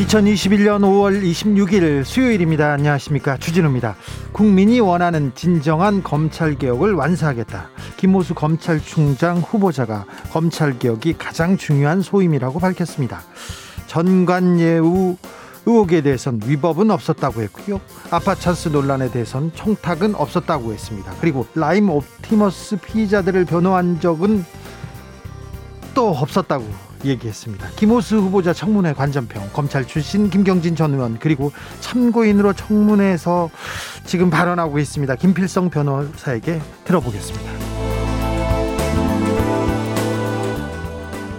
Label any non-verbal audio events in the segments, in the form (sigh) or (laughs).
2021년 5월 26일 수요일입니다. 안녕하십니까. 주진우입니다. 국민이 원하는 진정한 검찰개혁을 완수하겠다. 김호수 검찰총장 후보자가 검찰개혁이 가장 중요한 소임이라고 밝혔습니다. 전관예우 의혹에 대해선 위법은 없었다고 했고요. 아빠 찬스 논란에 대해선 총탁은 없었다고 했습니다. 그리고 라임 옵티머스 피의자들을 변호한 적은 또 없었다고 얘기했습니다. 김오수 후보자 청문회 관전평, 검찰 출신 김경진 전 의원 그리고 참고인으로 청문회에서 지금 발언하고 있습니다. 김필성 변호사에게 들어보겠습니다.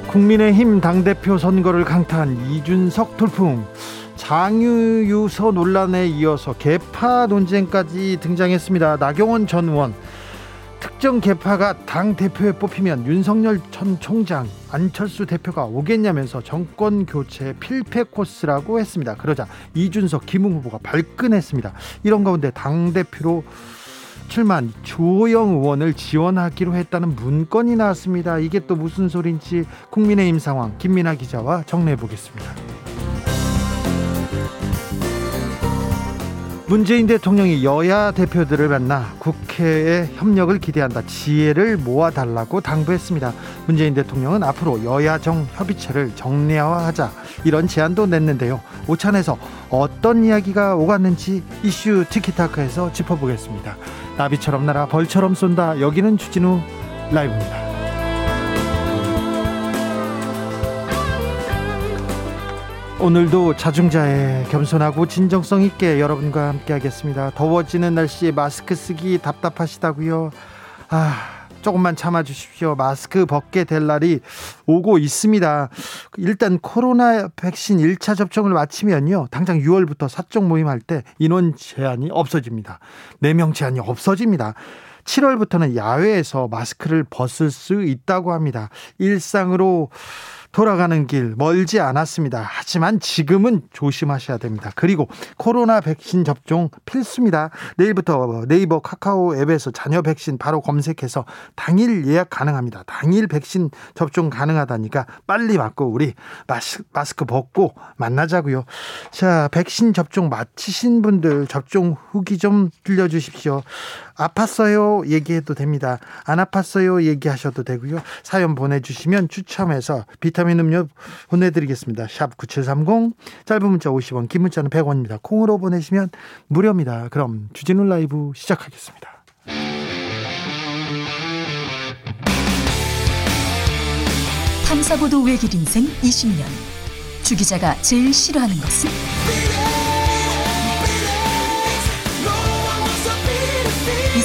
국민의힘 당대표 선거를 강타한 이준석 돌풍 장유유서 논란에 이어서 개파 논쟁까지 등장했습니다. 나경원 전 의원 특정 개파가 당 대표에 뽑히면 윤석열 전 총장, 안철수 대표가 오겠냐면서 정권 교체 필패 코스라고 했습니다. 그러자 이준석, 김웅 후보가 발끈했습니다. 이런 가운데 당 대표로 출마한 주호영 의원을 지원하기로 했다는 문건이 나왔습니다. 이게 또 무슨 소린지 국민의힘 상황 김민아 기자와 정리해 보겠습니다. 문재인 대통령이 여야 대표들을 만나 국회의 협력을 기대한다. 지혜를 모아달라고 당부했습니다. 문재인 대통령은 앞으로 여야정 협의체를 정례화하자 이런 제안도 냈는데요. 오찬에서 어떤 이야기가 오갔는지 이슈 티키타카에서 짚어보겠습니다. 나비처럼 날아 벌처럼 쏜다. 여기는 주진우 라이브입니다. 오늘도 자중자애 겸손하고 진정성 있게 여러분과 함께 하겠습니다. 더워지는 날씨에 마스크 쓰기 답답하시다고요? 아, 조금만 참아 주십시오. 마스크 벗게 될 날이 오고 있습니다. 일단 코로나 백신 1차 접종을 마치면요. 당장 6월부터 사적 모임 할 때 인원 제한이 없어집니다. 4명 제한이 없어집니다. 7월부터는 야외에서 마스크를 벗을 수 있다고 합니다. 일상으로 돌아가는 길 멀지 않았습니다. 하지만 지금은 조심하셔야 됩니다. 그리고 코로나 백신 접종 필수입니다. 내일부터 네이버 카카오 앱에서 자녀 백신 바로 검색해서 당일 예약 가능합니다. 당일 백신 접종 가능하다니까 빨리 맞고 우리 마스크 벗고 만나자고요. 자, 백신 접종 마치신 분들 접종 후기 좀 들려주십시오. 아팠어요 얘기해도 됩니다. 안 아팠어요 얘기하셔도 되고요. 사연 보내주시면 추첨해서 비타민 음료 보내드리겠습니다. 샵 9730 짧은 문자 50원 긴 문자는 100원입니다. 콩으로 보내시면 무료입니다. 그럼 주진우 라이브 시작하겠습니다. 탐사보도 외길 인생 20년 주 기자가 제일 싫어하는 것은?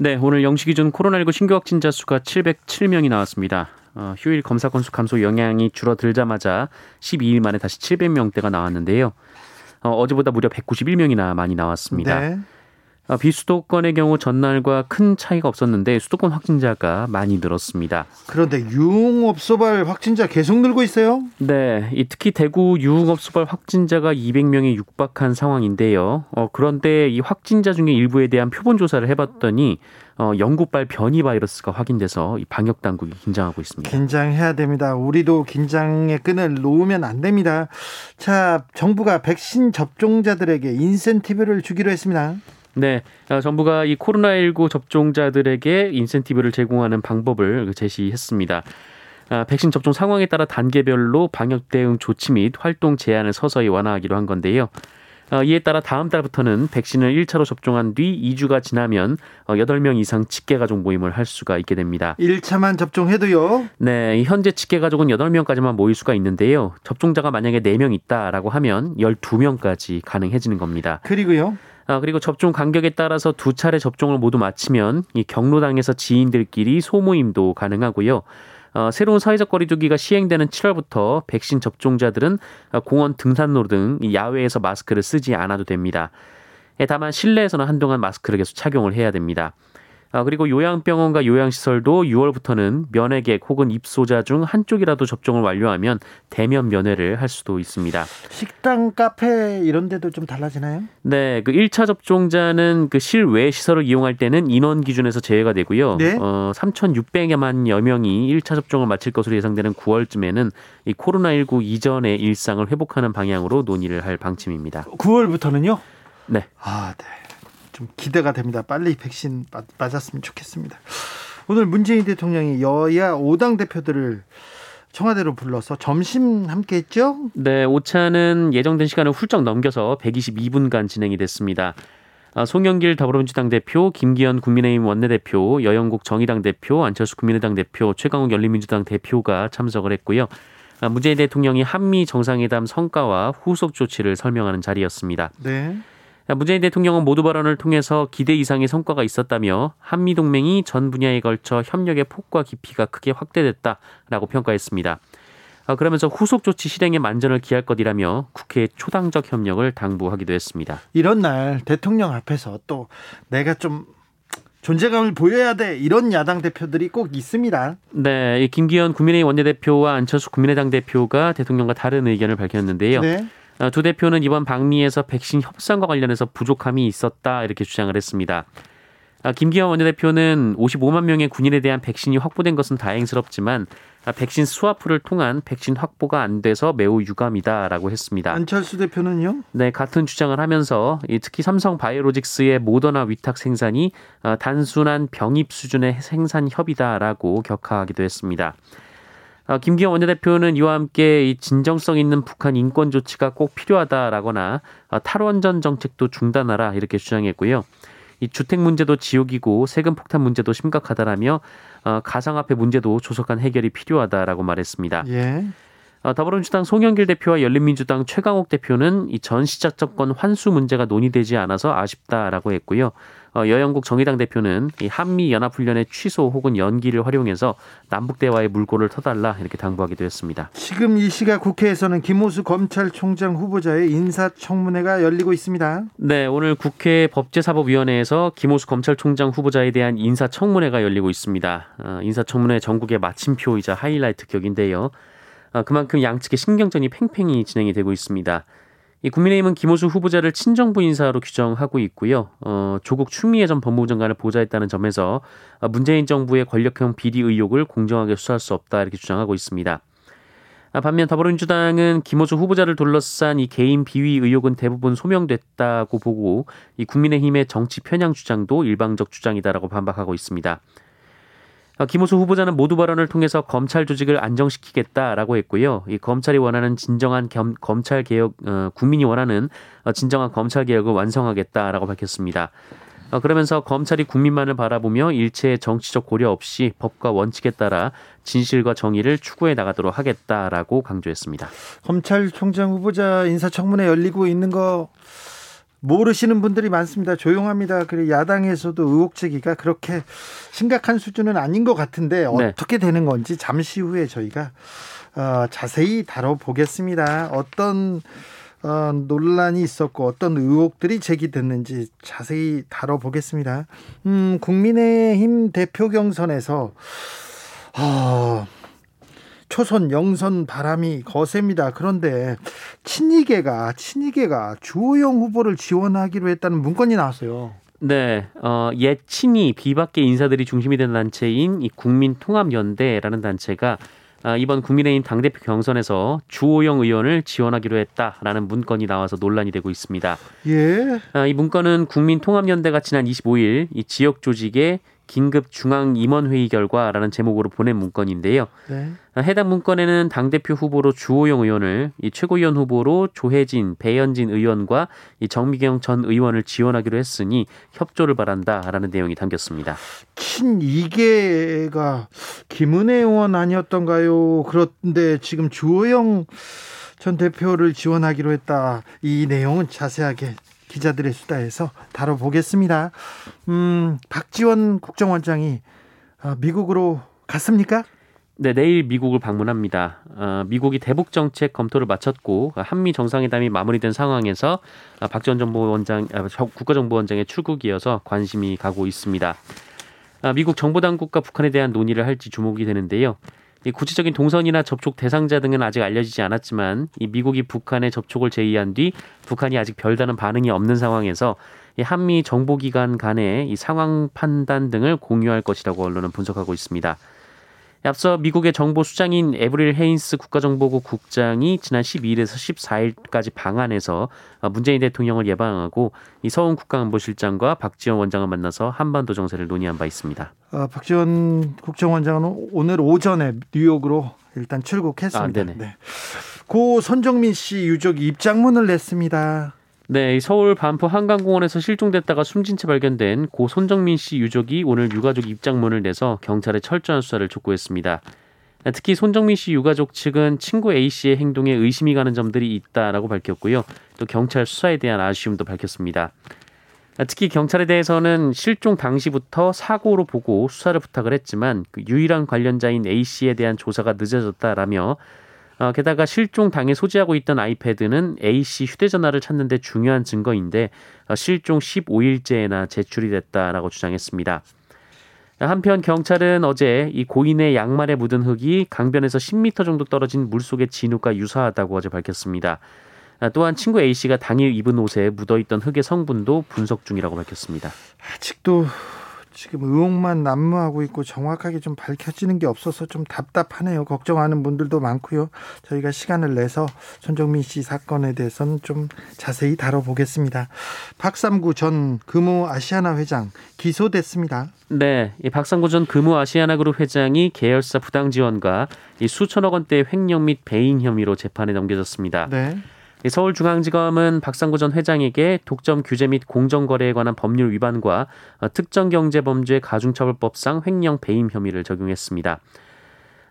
네 오늘 영시 기준 코로나19 신규 확진자 수가 707명이 나왔습니다. 어, 휴일 검사 건수 감소 영향이 줄어들자마자 12일 만에 다시 700명대가 나왔는데요. 어, 어제보다 무려 191명이나 많이 나왔습니다. 네. 어, 비수도권의 경우 전날과 큰 차이가 없었는데 수도권 확진자가 많이 늘었습니다. 그런데 유흥업 소발 확진자 계속 늘고 있어요? 네, 특히 대구 유흥업 소발 확진자가 200명에 육박한 상황인데요. 어, 그런데 이 확진자 중에 일부에 대한 표본 조사를 해봤더니 어, 영국발 변이 바이러스가 확인돼서 이 방역 당국이 긴장하고 있습니다. 긴장해야 됩니다. 우리도 긴장의 끈을 놓으면 안 됩니다. 자, 정부가 백신 접종자들에게 인센티브를 주기로 했습니다. 네, 어, 정부가 이 코로나19 접종자들에게 인센티브를 제공하는 방법을 제시했습니다. 아, 백신 접종 상황에 따라 단계별로 방역 대응 조치 및 활동 제한을 서서히 완화하기로 한 건데요. 어, 이에 따라 다음 달부터는 백신을 1차로 접종한 뒤 2주가 지나면 8명 어, 이상 직계 가족 모임을 할 수가 있게 됩니다. 1차만 접종해도요? 네, 현재 직계 가족은 8명까지만 모일 수가 있는데요. 접종자가 만약에 4명 있다라고 하면 12명까지 가능해지는 겁니다. 그리고요? 아, 그리고 접종 간격에 따라서 두 차례 접종을 모두 마치면 이 경로당에서 지인들끼리 소모임도 가능하고요. 어, 새로운 사회적 거리두기가 시행되는 7월부터 백신 접종자들은 공원 등산로 등 야외에서 마스크를 쓰지 않아도 됩니다. 예, 다만 실내에서는 한동안 마스크를 계속 착용을 해야 됩니다. 아, 그리고 요양병원과 요양시설도 6월부터는 면회객 혹은 입소자 중 한쪽이라도 접종을 완료하면 대면 면회를 할 수도 있습니다. 식당, 카페 이런 데도 좀 달라지나요? 네, 그 1차 접종자는 그 실외 시설을 이용할 때는 인원 기준에서 제외가 되고요. 네? 어, 3,600여만 여 명이 1차 접종을 마칠 것으로 예상되는 9월쯤에는 이 코로나19 이전의 일상을 회복하는 방향으로 논의를 할 방침입니다. 9월부터는요? 네. 아, 네. 좀 기대가 됩니다. 빨리 백신 맞았으면 좋겠습니다. 오늘 문재인 대통령이 여야 5당 대표들을 청와대로 불러서 점심 함께 했죠? 네, 오차는 예정된 시간을 훌쩍 넘겨서 122분간 진행이 됐습니다. 아, 송영길 더불어민주당 대표, 김기현 국민의힘 원내대표, 여영국 정의당 대표, 안철수 국민의당 대표, 최강욱 열린민주당 대표가 참석을 했고요. 아, 문재인 대통령이 한미 정상회담 성과와 후속 조치를 설명하는 자리였습니다. 네. 문재인 대통령은 모두 발언을 통해서 기대 이상의 성과가 있었다며 한미 동맹이 전 분야에 걸쳐 협력의 폭과 깊이가 크게 확대됐다라고 평가했습니다. 아, 그러면서 후속 조치 실행에 만전을 기할 것이라며 국회의 초당적 협력을 당부하기도 했습니다. 이런 날 대통령 앞에서 또 내가 좀 존재감을 보여야 돼 이런 야당 대표들이 꼭 있습니다. 네, 김기현 국민의힘 원내대표와 안철수 국민의당 대표가 대통령과 다른 의견을 밝혔는데요. 네. 어, 두 대표는 이번 방미에서 백신 협상과 관련해서 부족함이 있었다 이렇게 주장을 했습니다. 아, 김기현 원내대표는 55만 명의 군인에 대한 백신이 확보된 것은 다행스럽지만 아, 백신 스와프를 통한 백신 확보가 안 돼서 매우 유감이다라고 했습니다. 안철수 대표는요? 네, 같은 주장을 하면서 특히 삼성 바이오로직스의 모더나 위탁 생산이 어, 단순한 병입 수준의 생산 협의다라고 격하기도 했습니다. 어, 김기현 원내대표는 이와 함께 이 진정성 있는 북한 인권 조치가 꼭 필요하다라거나 어, 탈원전 정책도 중단하라 이렇게 주장했고요. 이 주택 문제도 지옥이고 세금 폭탄 문제도 심각하다라며 어, 가상화폐 문제도 조속한 해결이 필요하다라고 말했습니다. 예. 더불어민주당 송영길 대표와 열린민주당 최강욱 대표는 이 전 시작 정권 환수 문제가 논의되지 않아서 아쉽다라고 했고요. 어, 여영국 정의당 대표는 이 한미 연합훈련의 취소 혹은 연기를 활용해서 남북 대화의 물꼬를 터달라 이렇게 당부하기도 했습니다. 지금 이 시각 국회에서는 김호수 검찰총장 후보자의 인사청문회가 열리고 있습니다. 네, 오늘 국회 법제사법위원회에서 김호수 검찰총장 후보자에 대한 인사청문회가 열리고 있습니다. 어, 인사청문회 전국의 마침표이자 하이라이트 격인데요. 어, 그만큼 양측의 신경전이 팽팽히 진행이 되고 있습니다. 이 국민의힘은 김호수 후보자를 친정부 인사로 규정하고 있고요. 어, 조국 추미애 전 법무부 장관을 보좌했다는 점에서 어, 문재인 정부의 권력형 비리 의혹을 공정하게 수사할 수 없다 이렇게 주장하고 있습니다. 아, 반면 더불어민주당은 김호수 후보자를 둘러싼 이 개인 비위 의혹은 대부분 소명됐다고 보고 이 국민의힘의 정치 편향 주장도 일방적 주장이다라고 반박하고 있습니다. 어, 김호수 후보자는 모두 발언을 통해서 검찰 조직을 안정시키겠다라고 했고요. 이 검찰이 원하는 진정한 겸, 검찰 개혁, 어, 국민이 원하는 어, 진정한 검찰 개혁을 완성하겠다라고 밝혔습니다. 어, 그러면서 검찰이 국민만을 바라보며 일체의 정치적 고려 없이 법과 원칙에 따라 진실과 정의를 추구해 나가도록 하겠다라고 강조했습니다. 검찰총장 후보자 인사청문회 열리고 있는 거 모르시는 분들이 많습니다. 조용합니다. 그리고 야당에서도 의혹 제기가 그렇게 심각한 수준은 아닌 것 같은데 네. 어떻게 되는 건지 잠시 후에 저희가 어, 자세히 다뤄보겠습니다. 어떤 어, 논란이 있었고 어떤 의혹들이 제기됐는지 자세히 다뤄보겠습니다. 음, 국민의힘 대표 경선에서 어, 초선 영선 바람이 거셉니다. 그런데 친이계가 친이계가 주호영 후보를 지원하기로 했다는 문건이 나왔어요. 네, 어, 옛 친이 비박계 인사들이 중심이 된 단체인 이 국민통합연대라는 단체가 아, 이번 국민의힘 당대표 경선에서 주호영 의원을 지원하기로 했다라는 문건이 나와서 논란이 되고 있습니다. 예. 아, 이 문건은 국민통합연대가 지난 25일 이 지역 조직에 긴급 중앙 임원 회의 결과라는 제목으로 보낸 문건인데요. 네. 해당 문건에는 당 대표 후보로 주호영 의원을 이 최고위원 후보로 조혜진, 배현진 의원과 이 정미경 전 의원을 지원하기로 했으니 협조를 바란다라는 내용이 담겼습니다. 친이계가 김은혜 의원 아니었던가요? 그런데 지금 주호영 전 대표를 지원하기로 했다. 이 내용은 자세하게 기자들의 수다에서 다뤄보겠습니다. 음, 박지원 국정원장이 어, 미국으로 갔습니까? 네, 내일 미국을 방문합니다. 어, 미국이 대북 정책 검토를 마쳤고 한미 정상회담이 마무리된 상황에서 어, 박지원 정보원장, 아, 국가정보원장의 출국이어서 관심이 가고 있습니다. 아, 미국 정보당국과 북한에 대한 논의를 할지 주목이 되는데요. 구체적인 동선이나 접촉 대상자 등은 아직 알려지지 않았지만 이 미국이 북한의 접촉을 제의한 뒤 북한이 아직 별다른 반응이 없는 상황에서 이 한미 정보기관 간의 이 상황 판단 등을 공유할 것이라고 언론은 분석하고 있습니다. 앞서 미국의 정보 수장인 에브릴 헤인스 국가정보국 국장이 지난 12일에서 14일까지 방한해서 문재인 대통령을 예방하고 이 서훈 국가안보실장과 박지원 원장을 만나서 한반도 정세를 논의한 바 있습니다. 어, 박지원 국정원장은 오늘 오전에 뉴욕으로 일단 출국했습니다. 아, 네. 고 손정민 씨 유족이 입장문을 냈습니다. 네, 서울 반포 한강공원에서 실종됐다가 숨진 채 발견된 고 손정민 씨 유족이 오늘 유가족 입장문을 내서 경찰에 철저한 수사를 촉구했습니다. 특히 손정민 씨 유가족 측은 친구 A 씨의 행동에 의심이 가는 점들이 있다라고 밝혔고요. 또 경찰 수사에 대한 아쉬움도 밝혔습니다. 특히 경찰에 대해서는 실종 당시부터 사고로 보고 수사를 부탁을 했지만 그 유일한 관련자인 A 씨에 대한 조사가 늦어졌다라며 어, 게다가 실종 당에 소지하고 있던 아이패드는 A 씨 휴대전화를 찾는 데 중요한 증거인데 어, 실종 15일째나 제출이 됐다라고 주장했습니다. 한편 경찰은 어제 이 고인의 양말에 묻은 흙이 강변에서 10m 정도 떨어진 물속의 진흙과 유사하다고 어제 밝혔습니다. 아, 또한 친구 A 씨가 당일 입은 옷에 묻어있던 흙의 성분도 분석 중이라고 밝혔습니다. 아직도 지금 의혹만 난무하고 있고 정확하게 좀 밝혀지는 게 없어서 좀 답답하네요. 걱정하는 분들도 많고요. 저희가 시간을 내서 손정민 씨 사건에 대해서는 좀 자세히 다뤄보겠습니다. 박삼구 전 금호 아시아나 회장 기소됐습니다. 네, 이 박상구 전 금호 아시아나 그룹 회장이 계열사 부당 지원과 이 수천억 원대 횡령 및 배임 혐의로 재판에 넘겨졌습니다. 네. 서울중앙지검은 박상구 전 회장에게 독점 규제 및 공정거래에 관한 법률 위반과 어, 특정경제범죄 가중처벌법상 횡령 배임 혐의를 적용했습니다.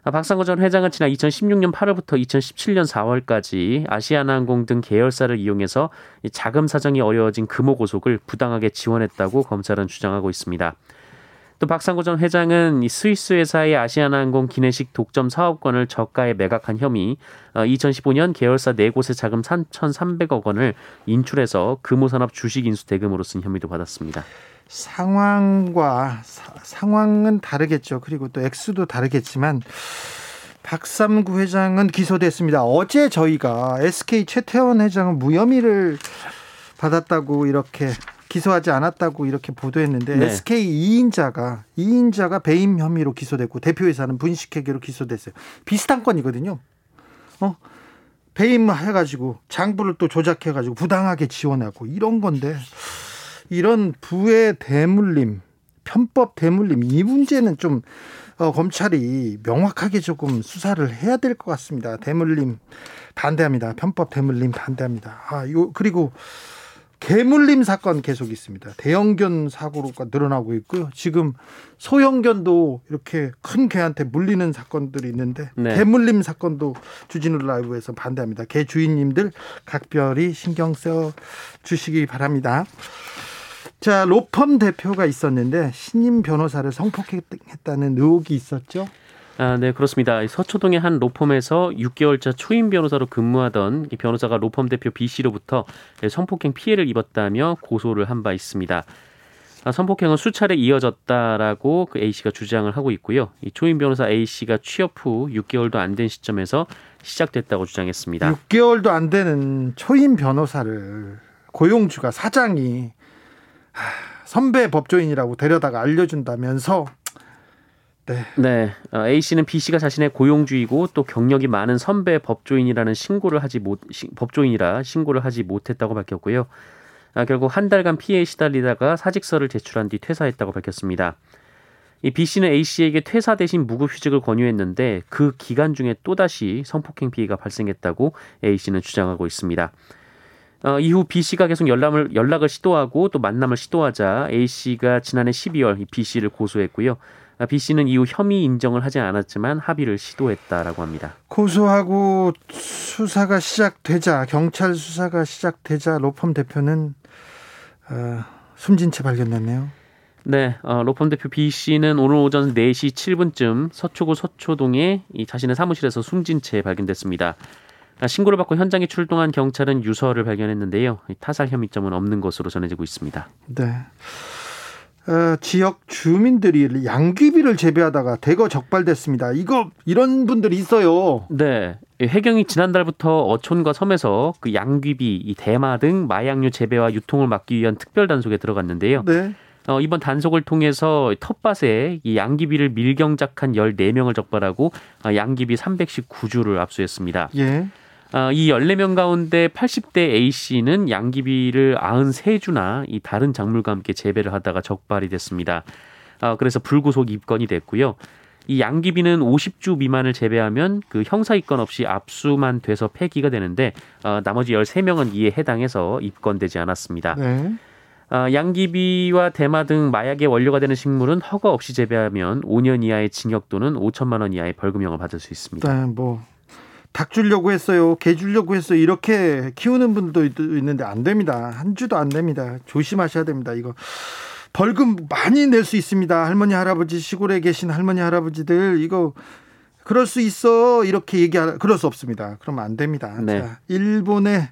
아, 박상구 전 회장은 지난 2016년 8월부터 2017년 4월까지 아시아나항공 등 계열사를 이용해서 자금 사정이 어려워진 금호 고속을 부당하게 지원했다고 검찰은 주장하고 있습니다. 또 박상구 전 회장은 스위스 회사의 아시아나항공 기내식 독점 사업권을 저가에 매각한 혐의, 2015년 어, 계열사 4곳의 자금 3,300억 원을 인출해서 금호산업 주식 인수 대금으로 쓴 혐의도 받았습니다. 상황과 사, 상황은 다르겠죠. 그리고 또 액수도 다르겠지만 박삼구 회장은 기소됐습니다. 어제 저희가 SK 최태원 회장은 무혐의를 받았다고 이렇게 기소하지 않았다고 이렇게 보도했는데 네. SK 2인자가 2인자가 배임 혐의로 기소됐고 대표이사는 분식회계로 기소됐어요. 비슷한 건이거든요. 어? 배임 해가지고 장부를 또 조작해가지고 부당하게 지원하고 이런 건데 이런 부의 대물림, 편법 대물림 이 문제는 좀 어, 검찰이 명확하게 조금 수사를 해야 될 것 같습니다. 대물림 반대합니다. 편법 대물림 반대합니다. 아, 요 그리고 개물림 사건 계속 있습니다. 대형견 사고가 늘어나고 있고요. 지금 소형견도 이렇게 큰 개한테 물리는 사건들이 있는데 네. 개물림 사건도 주진우 라이브에서 반대합니다. 개 주인님들 각별히 신경 써 주시기 바랍니다. 자, 로펌 대표가 있었는데 신임 변호사를 성폭행했다는 의혹이 있었죠. 아, 네, 그렇습니다. 서초동의 한 로펌에서 6개월차 초임 변호사로 근무하던 이 변호사가 로펌 대표 B 씨로부터 성폭행 피해를 입었다며 고소를 한 바 있습니다. 아, 성폭행은 수차례 이어졌다라고 그 A 씨가 주장을 하고 있고요. 이 초임 변호사 A 씨가 취업 후 6개월도 안 된 시점에서 시작됐다고 주장했습니다. 6개월도 안 되는 초임 변호사를 고용주가 사장이 선배 법조인이라고 데려다가 알려준다면서 네. 네. 어, A 씨는 B 씨가 자신의 고용주이고 또 경력이 많은 선배 법조인이라는 신고를 하지 못 시, 법조인이라 신고를 하지 못했다고 밝혔고요. 아, 결국 한 달간 피해에 시달리다가 사직서를 제출한 뒤 퇴사했다고 밝혔습니다. 이 B 씨는 A 씨에게 퇴사 대신 무급휴직을 권유했는데 그 기간 중에 또다시 성폭행 피해가 발생했다고 A 씨는 주장하고 있습니다. 어, 이후 B 씨가 계속 연락을 연락을 시도하고 또 만남을 시도하자 A 씨가 지난해 12월 B 씨를 고소했고요. 아, B 씨는 이후 혐의 인정을 하지 않았지만 합의를 시도했다라고 합니다. 고소하고 수사가 시작되자 경찰 수사가 시작되자 로펌 대표는 어, 숨진 채 발견됐네요. 네, 어, 로펌 대표 B 씨는 오늘 오전 4시 7분쯤 서초구 서초동에 이 자신의 사무실에서 숨진 채 발견됐습니다. 아, 신고를 받고 현장에 출동한 경찰은 유서를 발견했는데요. 타살 혐의점은 없는 것으로 전해지고 있습니다. 네. 어, 지역 주민들이 양귀비를 재배하다가 대거 적발됐습니다. 이거 이런 분들이 있어요. 네. 해경이 지난달부터 어촌과 섬에서 그 양귀비, 이 대마 등 마약류 재배와 유통을 막기 위한 특별 단속에 들어갔는데요. 네. 어, 이번 단속을 통해서 텃밭에 이 양귀비를 밀경작한 14명을 적발하고 어, 양귀비 319주를 압수했습니다. 예. 어, 이 14명 가운데 80대 A씨는 양귀비를 93주나 이 다른 작물과 함께 재배를 하다가 적발이 됐습니다. 어, 그래서 불구속 입건이 됐고요. 이 양귀비는 50주 미만을 재배하면 그 형사 입건 없이 압수만 돼서 폐기가 되는데 어, 나머지 13명은 이에 해당해서 입건되지 않았습니다. 네. 어, 양귀비와 대마 등 마약의 원료가 되는 식물은 허가 없이 재배하면 5년 이하의 징역 또는 5천만 원 이하의 벌금형을 받을 수 있습니다. 네, 뭐. 닭 주려고 했어요. 개 주려고 했어요. 이렇게 키우는 분들도 있는데 안 됩니다. 한 주도 안 됩니다. 조심하셔야 됩니다. 이거 벌금 많이 낼 수 있습니다. 할머니 할아버지 시골에 계신 할머니 할아버지들 이거 그럴 수 있어 이렇게 얘기할 그럴 수 없습니다. 그러면 안 됩니다. 네. 자, 일본의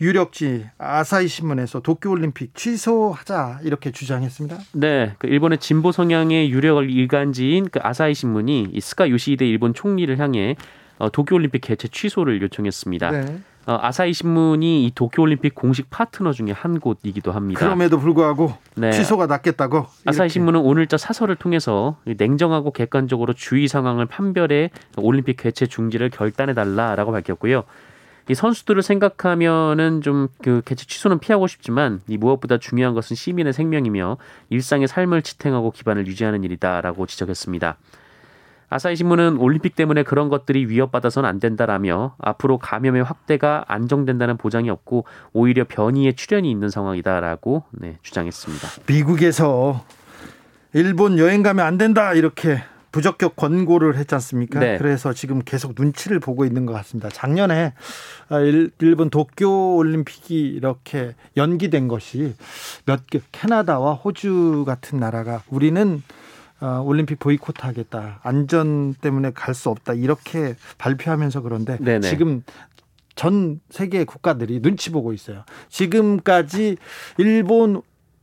유력지 아사히 신문에서 도쿄올림픽 취소하자 이렇게 주장했습니다. 네, 그 일본의 진보 성향의 유력 일간지인 그 아사히 신문이 이 스가 요시히데 일본 총리를 향해 어, 도쿄올림픽 개최 취소를 요청했습니다. 네. 어, 아사히 신문이 이 도쿄올림픽 공식 파트너 중에 한 곳이기도 합니다. 그럼에도 불구하고 네. 취소가 낫겠다고 아사히. 신문은 오늘자 사설을 통해서 냉정하고 객관적으로 주의 상황을 판별해 올림픽 개최 중지를 결단해 달라라고 밝혔고요. 이 선수들을 생각하면은 좀 그 개최 취소는 피하고 싶지만 이 무엇보다 중요한 것은 시민의 생명이며 일상의 삶을 지탱하고 기반을 유지하는 일이다라고 지적했습니다. 아사히 신문은 올림픽 때문에 그런 것들이 위협받아서는 안 된다라며 앞으로 감염의 확대가 안정된다는 보장이 없고 오히려 변이의 출현이 있는 상황이다라고 네, 주장했습니다. 미국에서 일본 여행 가면 안 된다 이렇게 부적격 권고를 했지 않습니까? 네. 그래서 지금 계속 눈치를 보고 있는 것 같습니다. 작년에 일본 도쿄 올림픽이 이렇게 연기된 것이 몇 개 캐나다와 호주 같은 나라가 우리는 어, 올림픽 보이콧하겠다 안전 때문에 갈 수 없다 이렇게 발표하면서 그런데 네네. 지금 전 세계 국가들이 눈치 보고 있어요. 지금까지 일본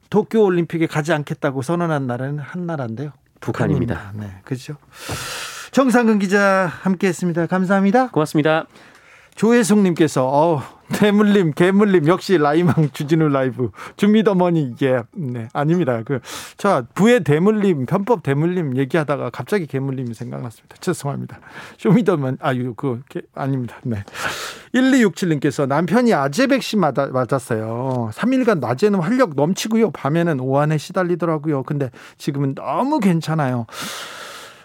도쿄 올림픽에 가지 않겠다고 선언한 나라는 한 나라인데요. 북한입니다. 네, 그렇죠. 정상근 기자 함께했습니다. 감사합니다. 고맙습니다. 조혜숙님께서 어 대물림 개물림 역시 라이망 주진우 라이브 준비더머니 이게 네 아닙니다. 그저 부의 대물림 편법 대물림 얘기하다가 갑자기 개물림이 생각났습니다. 죄송합니다. 쇼미더머니 아유 그 게- 아닙니다. 네 1267님께서 남편이 아재 백신 맞아, 맞았어요. 3일간 낮에는 활력 넘치고요. 밤에는 오한에 시달리더라고요. 근데 지금은 너무 괜찮아요.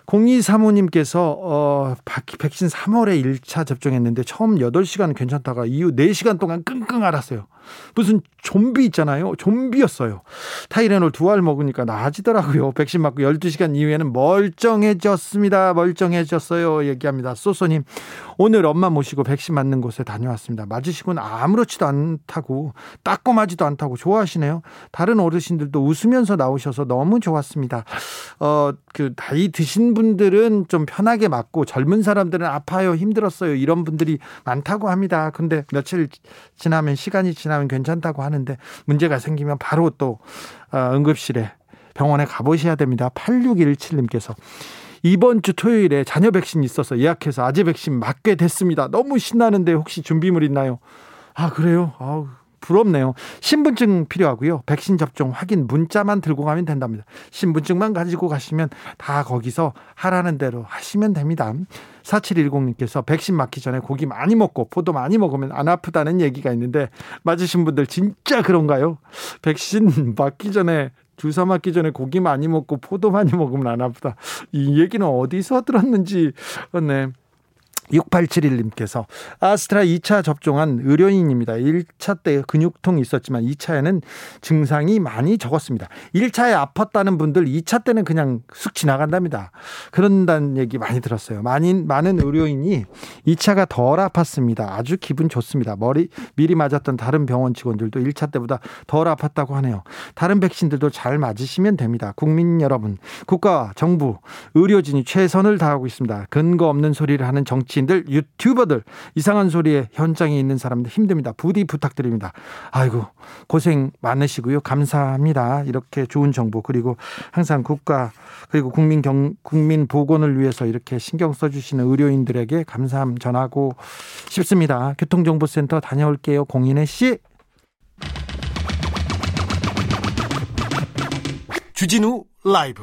0235님께서 어, 박- 백신 3월에 1차 접종했는데 처음 8시간 괜찮다가 이후 4시간 동안 끙끙 앓았어요. 무슨 좀비 있잖아요. 좀비였어요. 타이레놀 두 알 먹으니까 나아지더라고요. 백신 맞고 12시간 이후에는 멀쩡해졌습니다. 멀쩡해졌어요. 얘기합니다. 소소님, 오늘 엄마 모시고 백신 맞는 곳에 다녀왔습니다. 맞으시고는 아무렇지도 않다고, 따끔하지도 않다고 좋아하시네요. 다른 어르신들도 웃으면서 나오셔서 너무 좋았습니다. 어, 그, 나이 드신 분들은 좀 편하게 맞고 젊은 사람들은 아파요, 힘들었어요. 이런 분들이 많다고 합니다. 근데 며칠 지나면, 시간이 지나 면 괜찮다고 하는데 문제가 생기면 바로 또 어, 응급실에 병원에 가보셔야 됩니다. 8617님께서 이번 주 토요일에 자녀 백신 있어서 예약해서 아재 백신 맞게 됐습니다. 너무 신나는데 혹시 준비물 있나요? 아 그래요? 아우 부럽네요. 신분증 필요하고요. 백신 접종 확인 문자만 들고 가면 된답니다. 신분증만 가지고 가시면 다 거기서 하라는 대로 하시면 됩니다. 4710님께서 백신 맞기 전에 고기 많이 먹고 포도 많이 먹으면 안 아프다는 얘기가 있는데 맞으신 분들 진짜 그런가요? 백신 맞기 전에 주사 맞기 전에 고기 많이 먹고 포도 많이 먹으면 안 아프다. 이 얘기는 어디서 들었는지 네. 6871님께서 아스트라 2차 접종한 의료인입니다. 1차 때 근육통이 있었지만 2차에는 증상이 많이 적었습니다. 1차에 아팠다는 분들 2차 때는 그냥 쑥 지나간답니다. 그런다는 얘기 많이 들었어요. 많이, 많은 의료인이 2차가 덜 아팠습니다. 아주 기분 좋습니다. 머리 미리 맞았던 다른 병원 직원들도 1차 때보다 덜 아팠다고 하네요. 다른 백신들도 잘 맞으시면 됩니다. 국민 여러분, 국가와 정부, 의료진이 최선을 다하고 있습니다. 근거 없는 소리를 하는 정치 정치인들, 유튜버들, 이상한 소리에 현장에 있는 사람들 힘듭니다. 부디 부탁드립니다. 아이고, 고생 많으시고요. 감사합니다. 이렇게 좋은 정보, 그리고 항상 국가, 그리고 국민 경, 국민 보건을 위해서 이렇게 신경 써주시는 의료인들에게 감사함 전하고 싶습니다. 교통정보센터 다녀올게요. 공인혜 씨. 주진우 라이브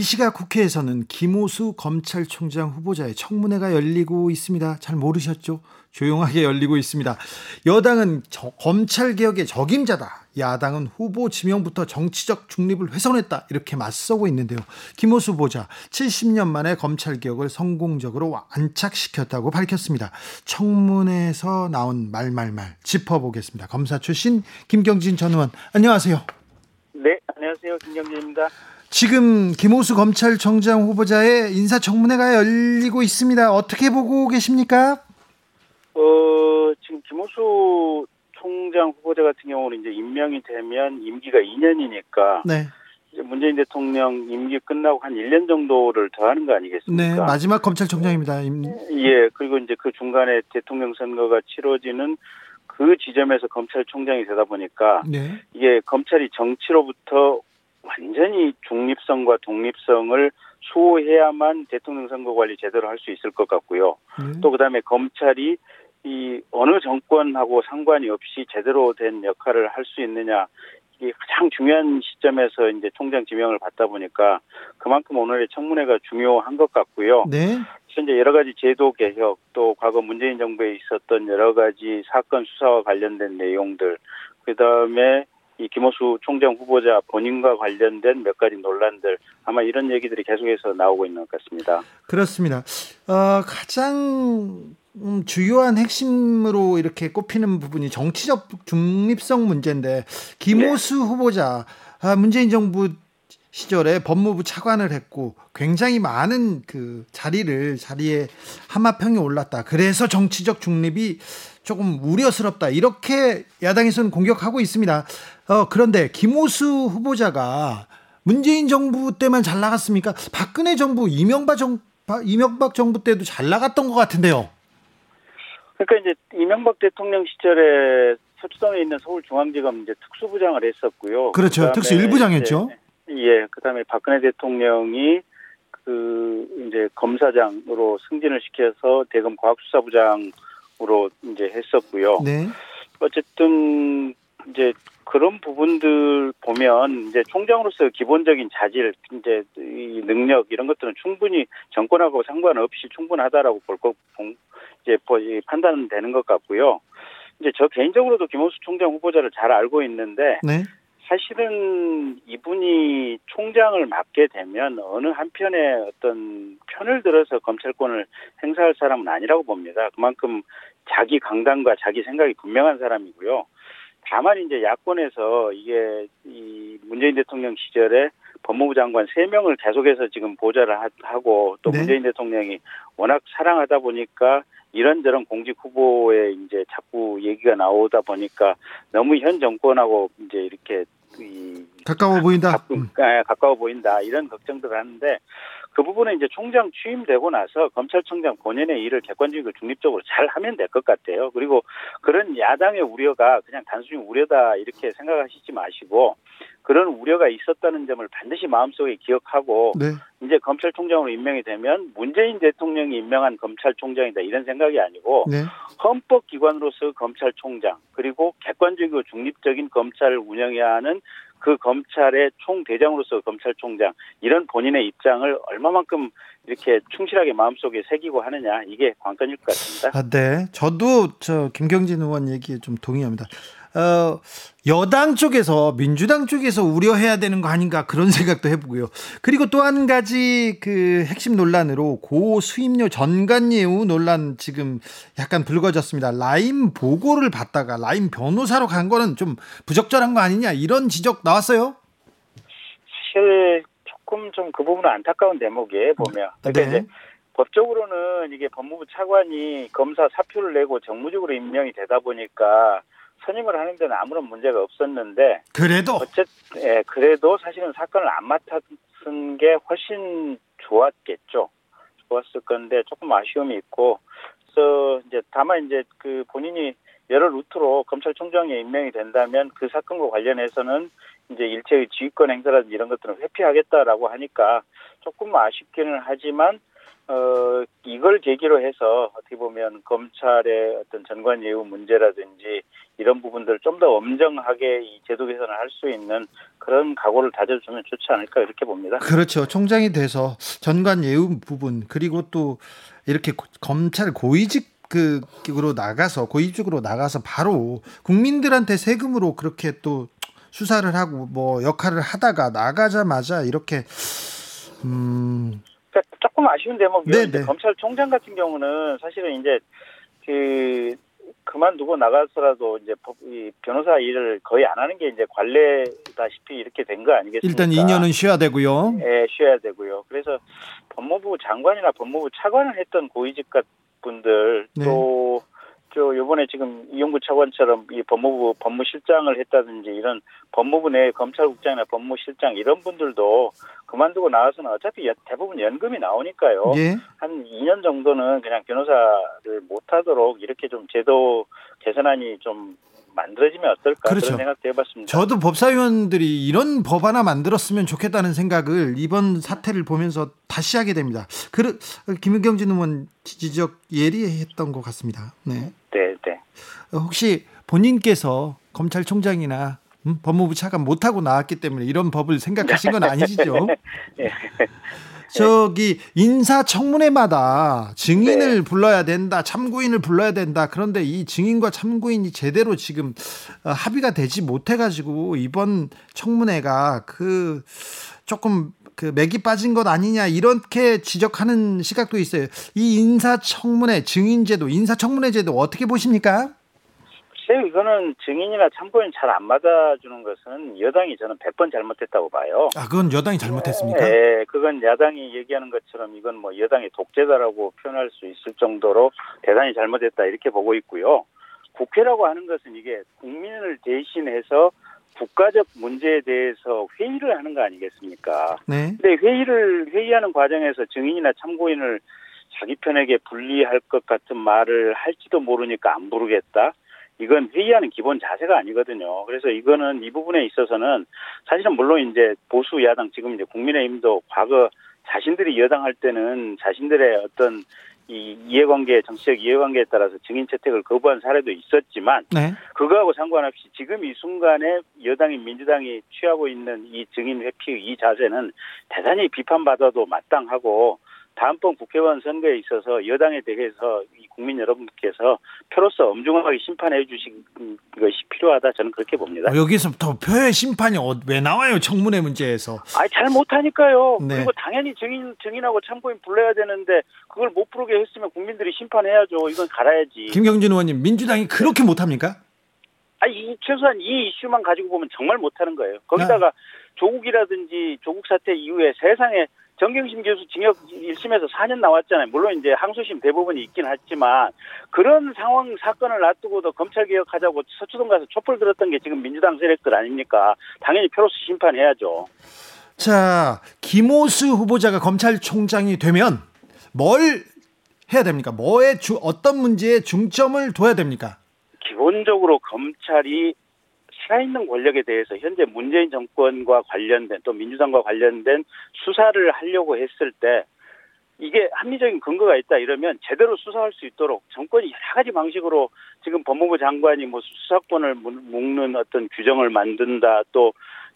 이 시각 국회에서는 김호수 검찰총장 후보자의 청문회가 열리고 있습니다. 잘 모르셨죠? 조용하게 열리고 있습니다. 여당은 저, 검찰 개혁의 적임자다. 야당은 후보 지명부터 정치적 중립을 훼손했다. 이렇게 맞서고 있는데요. 김호수 후보자 70년 만에 검찰 개혁을 성공적으로 안착시켰다고 밝혔습니다. 청문회에서 나온 말말말 짚어보겠습니다. 검사 출신 김경진 전 의원 안녕하세요. 네, 안녕하세요. 김경진입니다. 지금 김호수 검찰총장 후보자의 인사청문회가 열리고 있습니다. 어떻게 보고 계십니까? 어, 지금 김호수 총장 후보자 같은 경우는 이제 임명이 되면 임기가 2년이니까 네. 이제 문재인 대통령 임기 끝나고 한 1년 정도를 더 하는 거 아니겠습니까? 네, 마지막 검찰총장입니다. 임... 예, 그리고 이제 그 중간에 대통령 선거가 치러지는 그 지점에서 검찰총장이 되다 보니까 네. 이게 검찰이 정치로부터 완전히 중립성과 독립성을 수호해야만 대통령 선거 관리 제대로 할 수 있을 것 같고요. 네. 또 그다음에 검찰이 이 어느 정권하고 상관이 없이 제대로 된 역할을 할 수 있느냐 이게 가장 중요한 시점에서 이제 총장 지명을 받다 보니까 그만큼 오늘의 청문회가 중요한 것 같고요. 네. 현재 여러 가지 제도 개혁 또 과거 문재인 정부에 있었던 여러 가지 사건 수사와 관련된 내용들 그 다음에 이 김호수 총장 후보자 본인과 관련된 몇 가지 논란들 아마 이런 얘기들이 계속해서 나오고 있는 것 같습니다. 그렇습니다. 어, 가장 음, 주요한 핵심으로 이렇게 꼽히는 부분이 정치적 중립성 문제인데 김호수 네. 후보자 아, 문재인 정부 시절에 법무부 차관을 했고 굉장히 많은 그 자리를 자리에 하마평에 올랐다. 그래서 정치적 중립이 조금 우려스럽다. 이렇게 야당에서는 공격하고 있습니다. 어, 그런데 김호수 후보자가 문재인 정부 때만 잘 나갔습니까? 박근혜 정부, 이명박 정 이명박 정부 때도 잘 나갔던 것 같은데요. 그러니까 이제 이명박 대통령 시절에 서초동에 있는 서울중앙지검 이제 특수부장을 했었고요. 그렇죠. 특수 일부장 했죠. 예. 그다음에 박근혜 대통령이 그 이제 검사장으로 승진을 시켜서 대검 과학수사부장으로 이제 했었고요. 네. 어쨌든 이제 그런 부분들 보면 이제 총장으로서 기본적인 자질, 이제 이 능력 이런 것들은 충분히 정권하고 상관없이 충분하다라고 볼거 이제 판단되는 것 같고요. 이제 저 개인적으로도 김호수 총장 후보자를 잘 알고 있는데 네. 사실은 이분이 총장을 맡게 되면 어느 한편에 어떤 편을 들어서 검찰권을 행사할 사람은 아니라고 봅니다. 그만큼 자기 강단과 자기 생각이 분명한 사람이고요. 다만 이제 야권에서 이게 이 문재인 대통령 시절에 법무부 장관 3명을 계속해서 지금 보좌를 하고 또 네. 문재인 대통령이 워낙 사랑하다 보니까 이런저런 공직 후보에 이제 자꾸 얘기가 나오다 보니까 너무 현 정권하고 이제 이렇게 이 가까워 보인다. 가끔, 음. 가까워 보인다 이런 걱정들 하는데 그 부분은 이제 총장 취임되고 나서 검찰총장 본연의 일을 객관적이고 중립적으로 잘 하면 될 것 같아요. 그리고 그런 야당의 우려가 그냥 단순히 우려다 이렇게 생각하시지 마시고 그런 우려가 있었다는 점을 반드시 마음속에 기억하고 네. 이제 검찰총장으로 임명이 되면 문재인 대통령이 임명한 검찰총장이다 이런 생각이 아니고 네. 헌법기관으로서 검찰총장 그리고 객관적이고 중립적인 검찰을 운영해야 하는 그 검찰의 총대장으로서 검찰총장 이런 본인의 입장을 얼마만큼 이렇게 충실하게 마음속에 새기고 하느냐 이게 관건일 것 같습니다. 아, 네. 저도 저 김경진 의원 얘기에 좀 동의합니다. 어, 여당 쪽에서 민주당 쪽에서 우려해야 되는 거 아닌가 그런 (laughs) 생각도 해보고요. 그리고 또 한 가지 그 핵심 논란으로 고 수임료 전관예우 논란 지금 약간 불거졌습니다. 라임 보고를 받다가 라임 변호사로 간 거는 좀 부적절한 거 아니냐 이런 지적 나왔어요. 사실 조금 좀 그 부분은 안타까운 대목이에요 보면. 그러니까 네. 이제 법적으로는 이게 법무부 차관이 검사 사표를 내고 정무적으로 임명이 되다 보니까 선임을 하는 데는 아무런 문제가 없었는데 그래도 어쨌든 예, 그래도 사실은 사건을 안 맡았은 게 훨씬 좋았겠죠. 좋았을 건데 조금 아쉬움이 있고 그래서 이제 다만 이제 그 본인이 여러 루트로 검찰총장에 임명이 된다면 그 사건과 관련해서는 이제 일체의 지휘권 행사라든지 이런 것들은 회피하겠다라고 하니까 조금 아쉽기는 하지만 어 이걸 계기로 해서 어떻게 보면 검찰의 어떤 전관 예우 문제라든지 이런 부분들 좀 더 엄정하게 이 제도 개선을 할 수 있는 그런 각오를 다져주면 좋지 않을까 이렇게 봅니다. 그렇죠. 총장이 돼서 전관 예우 부분 그리고 또 이렇게 고- 검찰 고위직 그으로 나가서 고위직으로 나가서 바로 국민들한테 세금으로 그렇게 또 수사를 하고 뭐 역할을 하다가 나가자마자 이렇게 음 그러니까 조금 아쉬운 대목이요. 네, 네. 검찰총장 같은 경우는 사실은 이제 그 그만두고 나가서라도 이제 법- 이 변호사 일을 거의 안 하는 게 이제 관례다시피 이렇게 된 거 아니겠습니까? 일단 2년은 쉬어야 되고요. 예, 쉬어야 되고요. 그래서 법무부 장관이나 법무부 차관을 했던 고위직 분들 네. 또, 저, 요번에 지금 이용구 차관처럼 이 법무부 법무실장을 했다든지 이런 법무부 내 검찰국장이나 법무실장 이런 분들도 그만두고 나와서는 어차피 연- 대부분 연금이 나오니까요. 예. 한 2년 정도는 그냥 변호사를 못하도록 이렇게 좀 제도 개선안이 좀 만들어지면 어떨까 그렇죠. 그런 생각도 해봤습니다. 저도 법사위원들이 이런 법 하나 만들었으면 좋겠다는 생각을 이번 사태를 보면서 다시 하게 됩니다. 그 김경진 의원 지적 예리했던 것 같습니다. 네. 네, 네. 어, 혹시 본인께서 검찰총장이나 음, 법무부 차관 못하고 나왔기 때문에 이런 법을 생각하신 건 아니시죠? (laughs) 예. 저기 인사청문회마다 증인을 불러야 된다, 참고인을 불러야 된다. 그런데 이 증인과 참고인이 제대로 지금 어, 합의가 되지 못해가지고 이번 청문회가 그 조금 그 맥이 빠진 것 아니냐 이렇게 지적하는 시각도 있어요. 이 인사청문회 증인제도, 인사청문회 제도 어떻게 보십니까? 글쎄요, 이거는 증인이나 참고인 잘안 받아주는 것은 여당이 저는 100번 잘못했다고 봐요. 아, 그건 여당이 잘못했습니까? 네, 그건 야당이 얘기하는 것처럼 이건 뭐 여당의 독재다라고 표현할 수 있을 정도로 대단히 잘못했다 이렇게 보고 있고요. 국회라고 하는 것은 이게 국민을 대신해서 국가적 문제에 대해서 회의를 하는 거 아니겠습니까? 네. 근데 회의를 회의하는 과정에서 증인이나 참고인을 자기 편에게 분리할 것 같은 말을 할지도 모르니까 안 부르겠다. 이건 회의하는 기본 자세가 아니거든요. 그래서 이거는 이 부분에 있어서는 사실은 물론 이제 보수 야당 지금 이제 국민의힘도 과거 자신들이 여당할 때는 자신들의 어떤 이 이해관계 정치적 이해관계에 따라서 증인 채택을 거부한 사례도 있었지만 네. 그거하고 상관없이 지금 이 순간에 여당이 민주당이 취하고 있는 이 증인 회피 이 자세는 대단히 비판받아도 마땅하고 다음번 국회의원 선거에 있어서 여당에 대해서 이 국민 여러분께서 표로서 엄중하게 심판해 주신 것이 필요하다 저는 그렇게 봅니다. 어, 여기서부터 표의 심판이 어- 왜 나와요? 청문회 문제에서. 아니 잘 못하니까요. 네. 그리고 당연히 증인 증인하고 참고인 불러야 되는데 그걸 못 부르게 했으면 국민들이 심판해야죠. 이건 갈아야지. 김경진 의원님, 민주당이 그렇게 못합니까? 아니 이 최소한 이 이슈만 가지고 보면 정말 못하는 거예요. 거기다가 조국이라든지 조국 사태 이후에 세상에 정경심 교수 징역 1심에서 4년 나왔잖아요. 물론 이제 항소심 대부분이 있긴 하지만 그런 상황 사건을 놔두고도 검찰 개혁하자고 서초동 가서 촛불 들었던 게 지금 민주당 세력들 아닙니까? 당연히 표로서 심판해야죠. 자, 김호수 후보자가 검찰총장이 되면 뭘 해야 됩니까? 뭐에 주, 어떤 문제에 중점을 둬야 됩니까? 기본적으로 검찰이 살아있는 권력에 대해서 현재 문재인 정권과 관련된 또 민주당과 관련된 수사를 하려고 했을 때 이게 합리적인 근거가 있다 이러면 제대로 수사할 수 있도록 정권이 여러 가지 방식으로 지금 법무부 장관이 뭐 수사권을 묶는 어떤 규정을 만든다 또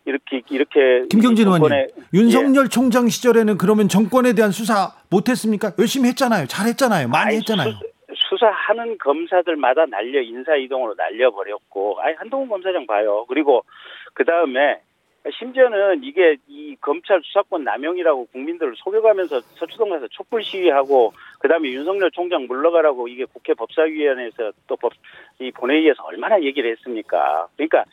이렇게 이렇게 김경진 의원님 윤석열 예. 총장 시절에는 그러면 정권에 대한 수사 못했습니까? 열심히 했잖아요. 잘했잖아요. 많이 아니, 했잖아요. 수, 사하는 검사들마다 날려 인사 이동으로 날려버렸고 아니 한동훈 검사장 봐요. 그리고 그 다음에 심지어는 이게 이 검찰 수사권 남용이라고 국민들을 속여가면서 서초동 가서 촛불 시위하고 그다음에 윤석열 총장 물러가라고 이게 국회 법사위원회에서 또 법 이 본회의에서 얼마나 얘기를 했습니까? 그러니까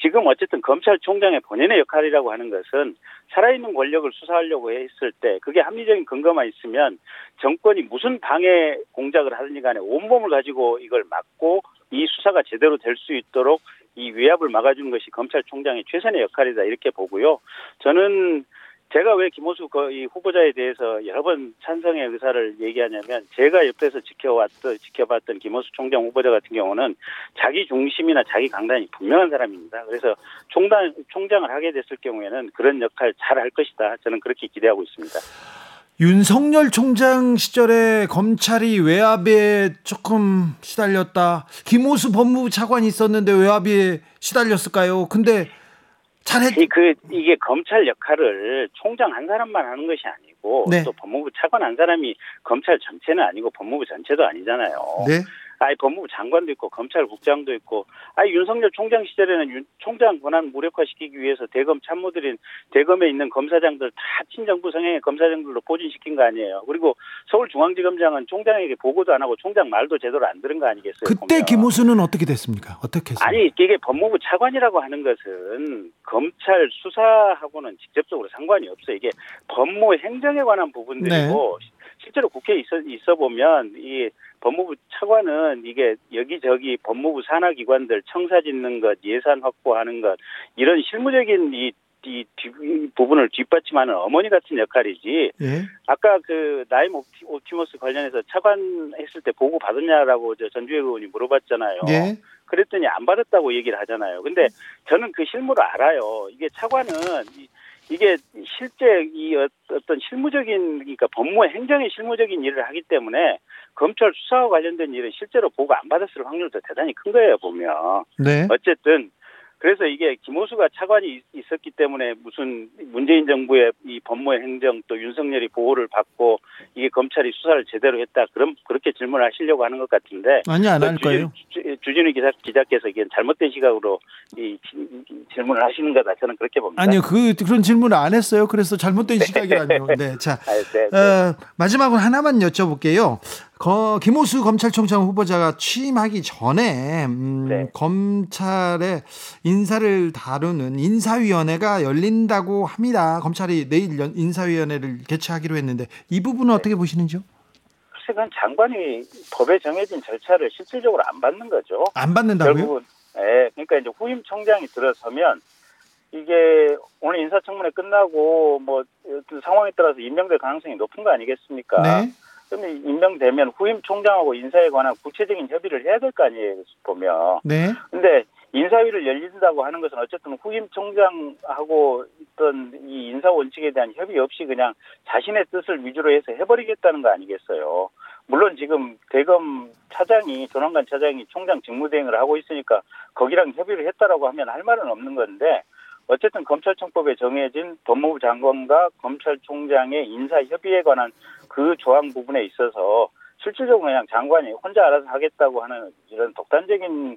지금 어쨌든 검찰총장의 본연의 역할이라고 하는 것은 살아있는 권력을 수사하려고 했을 때 그게 합리적인 근거만 있으면 정권이 무슨 방해 공작을 하든지 간에 온몸을 가지고 이걸 막고 이 수사가 제대로 될 수 있도록 이 위압을 막아주는 것이 검찰총장의 최선의 역할이다 이렇게 보고요. 저는 제가 왜 김호수 이 후보자에 대해서 여러 번 찬성의 의사를 얘기하냐면 제가 옆에서 지켜왔던 지켜봤던 김호수 총장 후보자 같은 경우는 자기 중심이나 자기 강단이 분명한 사람입니다. 그래서 총장 총장을 하게 됐을 경우에는 그런 역할 잘 할 것이다. 저는 그렇게 기대하고 있습니다. 윤석열 총장 시절에 검찰이 외압에 조금 시달렸다. 김호수 법무부 차관이 있었는데 외압에 시달렸을까요? 근데 잘했. 그 이게 검찰 역할을 총장 한 사람만 하는 것이 아니고 네. 또 법무부 차관 한 사람이 검찰 전체는 아니고 법무부 전체도 아니잖아요. 네. 아이 법무부 장관도 있고 검찰국장도 있고 아이 윤석열 총장 시절에는 윤, 총장 권한 무력화시키기 위해서 대검 참모들인 대검에 있는 검사장들 다 친정부 성향의 검사장들로 포진시킨 거 아니에요. 그리고 서울중앙지검장은 총장에게 보고도 안 하고 총장 말도 제대로 안 들은 거 아니겠어요? 그때 보면. 김호수는 어떻게 됐습니까? 어떻게 했어요? 아니 이게 법무부 차관이라고 하는 것은 검찰 수사하고는 직접적으로 상관이 없어요. 이게 법무 행정에 관한 부분들이고 네. 실제로 국회에 있어, 있어 보면 이 법무부 차관은 이게 여기저기 법무부 산하 기관들 청사 짓는 것, 예산 확보하는 것 이런 실무적인 이, 이, 이 부분을 뒷받침하는 어머니 같은 역할이지. 예? 아까 그 나임 옵티, 옵티머스 관련해서 차관 했을 때 보고 받았냐라고 저 전주혜 의원이 물어봤잖아요. 예? 그랬더니 안 받았다고 얘기를 하잖아요. 근데 저는 그 실무를 알아요. 이게 차관은 이 게 실제 이 어떤 실무적인 그러니까 법무 행정의 실무적인 일을 하기 때문에 검찰 수사와 관련된 일은 실제로 보고 안 받았을 확률도 대단히 큰 거예요 보면. 네. 어쨌든 그래서 이게 김호수가 차관이 있었기 때문에 무슨 문재인 정부의 이 법무의 행정 또 윤석열이 보호를 받고 이게 검찰이 수사를 제대로 했다 그럼 그렇게 질문하시려고 하는 것 같은데 아니 안 할 거예요. 주진우 기자 기자께서 이게 잘못된 시각으로 이 질문을 하시는 거다 저는 그렇게 봅니다. 아니요 그 그런 질문을 안 했어요. 그래서 잘못된 네. 시각이라뇨. 네, 자 (laughs) 아, 네, 네. 어, 마지막으로 하나만 여쭤볼게요. 거, 김호수 검찰총장 후보자가 취임하기 전에 음, 네. 검찰의 인사를 다루는 인사위원회가 열린다고 합니다. 검찰이 내일 인사위원회를 개최하기로 했는데 이 부분은 네. 어떻게 보시는지요? 글쎄, 그 장관이 법에 정해진 절차를 실질적으로 안 받는 거죠. 안 받는다고요? 결국은, 네, 그러니까 이제 후임 총장이 들어서면 이게 오늘 인사청문회 끝나고 뭐 상황에 따라서 임명될 가능성이 높은 거 아니겠습니까? 네. 그러면 임명되면 후임 총장하고 인사에 관한 구체적인 협의를 해야 될 거 아니에요, 보면. 네. 근데 인사위를 열린다고 하는 것은 어쨌든 후임 총장하고 있던 이 인사 원칙에 대한 협의 없이 그냥 자신의 뜻을 위주로 해서 해버리겠다는 거 아니겠어요. 물론 지금 대검 차장이 조남관 차장이 총장 직무대행을 하고 있으니까 거기랑 협의를 했다라고 하면 할 말은 없는 건데 어쨌든 검찰청법에 정해진 법무부 장관과 검찰총장의 인사 협의에 관한 그 조항 부분에 있어서 실질적으로 그냥 장관이 혼자 알아서 하겠다고 하는 이런 독단적인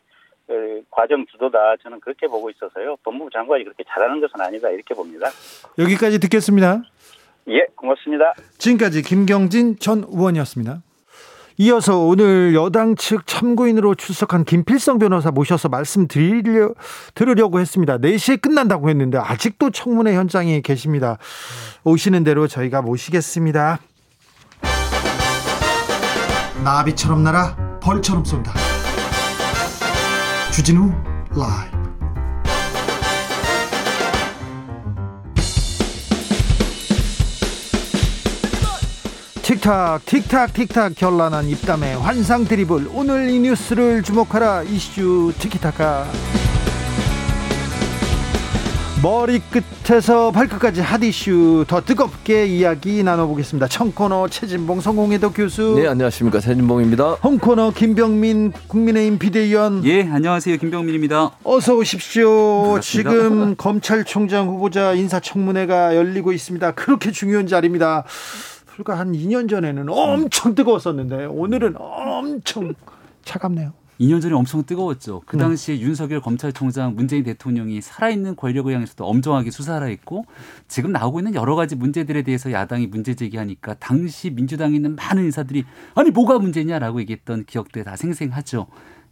과정 주도다 저는 그렇게 보고 있어서요. 법무부 장관이 그렇게 잘하는 것은 아니다 이렇게 봅니다. 여기까지 듣겠습니다. 예, 고맙습니다. 지금까지 김경진 전 의원이었습니다. 이어서 오늘 여당 측 참고인으로 출석한 김필성 변호사 모셔서 말씀 드리려, 들으려고 했습니다. 4시에 끝난다고 했는데 아직도 청문회 현장에 계십니다. 오시는 대로 저희가 모시겠습니다. 나비처럼 날아 벌처럼 쏜다. 주진우 라이브 틱탁 틱탁 틱탁 결란한 입담의 환상 드리블 오늘 이 뉴스를 주목하라 이슈 티키타카 머리끝에서 발끝까지 핫 이슈 더 뜨겁게 이야기 나눠보겠습니다 청코너 최진봉 성공회도 교수 네 안녕하십니까 최진봉입니다 홍코너 김병민 국민의힘 비대위원 예, 안녕하세요. 김병민입니다. 어서 오십시오. 반갑습니다. 지금 (laughs) 검찰총장 후보자 인사청문회가 열리고 있습니다. 그렇게 중요한 자리입니다. 불과 한 2년 전에는 엄청 뜨거웠었는데 오늘은 엄청 차갑네요. 2년 전에 엄청 뜨거웠죠. 그 네. 당시에 윤석열 검찰총장, 문재인 대통령이 살아있는 권력을 향해서도 엄정하게 수사를 했고 지금 나오고 있는 여러 가지 문제들에 대해서 야당이 문제 제기하니까 당시 민주당에 있는 많은 인사들이 아니 뭐가 문제냐라고 얘기했던 기억들 다 생생하죠.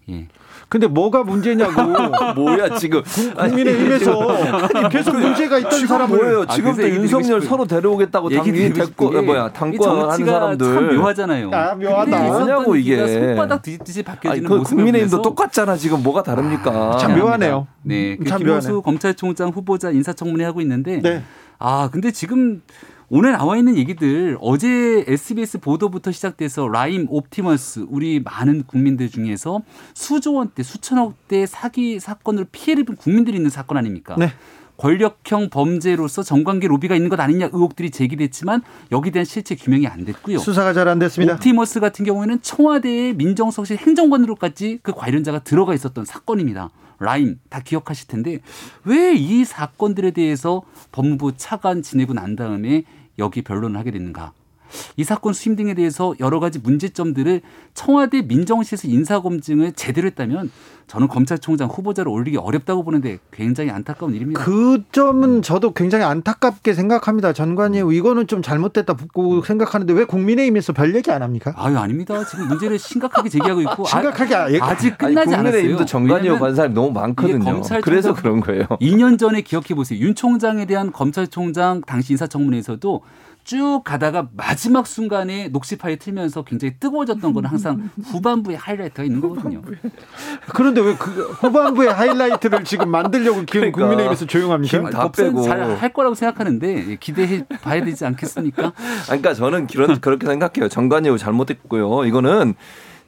예. 근데 뭐가 문제냐고 (laughs) 뭐야 지금 국민의힘에서 계속 문제가 있던 사람을 뭐예요 아, 지금도 윤석열 서로 데려오겠다고 얘기 당기 됐고 게 뭐야 이 당권하는 사람들 참 묘하잖아요. 아, 묘하다. 뭐냐고, 이게. 손바닥 뒤집듯이 바뀌어지는 아니, 그 모습을 국민의힘도 똑같잖아 지금 뭐가 다릅니까 참 묘하네요. 네, 그 김호수 묘하네. 검찰총장 후보자 인사청문회 하고 있는데 네. 아, 근데 지금 오늘 나와 있는 얘기들 어제 SBS 보도부터 시작돼서 라임 옵티머스 우리 많은 국민들 중에서 수조 원대 수천억대 사기 사건으로 피해를 입은 국민들이 있는 사건 아닙니까? 네. 권력형 범죄로서 정관계 로비가 있는 것 아니냐 의혹들이 제기됐지만 여기에 대한 실체 규명이 안 됐고요. 수사가 잘 안 됐습니다. 옵티머스 같은 경우에는 청와대의 민정수석실 행정관으로까지 그 관련자가 들어가 있었던 사건입니다. 라임 다 기억하실 텐데 왜 이 사건들에 대해서 법무부 차관 지내고 난 다음에 여기 변론을 하게 됐는가? 이 사건 수임 등에 대해서 여러 가지 문제점들을 청와대 민정실에서 인사검증을 제대로 했다면 저는 검찰총장 후보자를 올리기 어렵다고 보는데 굉장히 안타까운 일입니다. 그 점은 저도 굉장히 안타깝게 생각합니다. 전관예우 이거는 좀 잘못됐다 붙고 생각하는데 왜 국민의힘에서 별 얘기 안 합니까? 아유 아닙니다. 지금 문제를 심각하게 제기하고 있고 아- 심각하게 아- 예- 아직 아니, 끝나지 국민의힘도 않았어요. 왜냐면 간 사람이 너무 많거든요 검찰총장- 그래서 그런 거예요 2년 전에 기억해 보세요. 윤 총장에 대한 검찰총장 당시 인사청문회에서도 쭉 가다가 마지막 순간에 녹취 파일 틀면서 굉장히 뜨거워졌던 건 항상 후반부에 하이라이트가 있는 거거든요. 그런데 왜 그 후반부의 하이라이트를 지금 만들려고 기- 그러니까. 국민의힘에서 조용합니까? 김- 다 빼고. 잘할 거라고 생각하는데 기대해 봐야 되지 않겠습니까? 그러니까 저는 그런 그렇게 생각해요. 정관예우 잘못됐고요. 이거는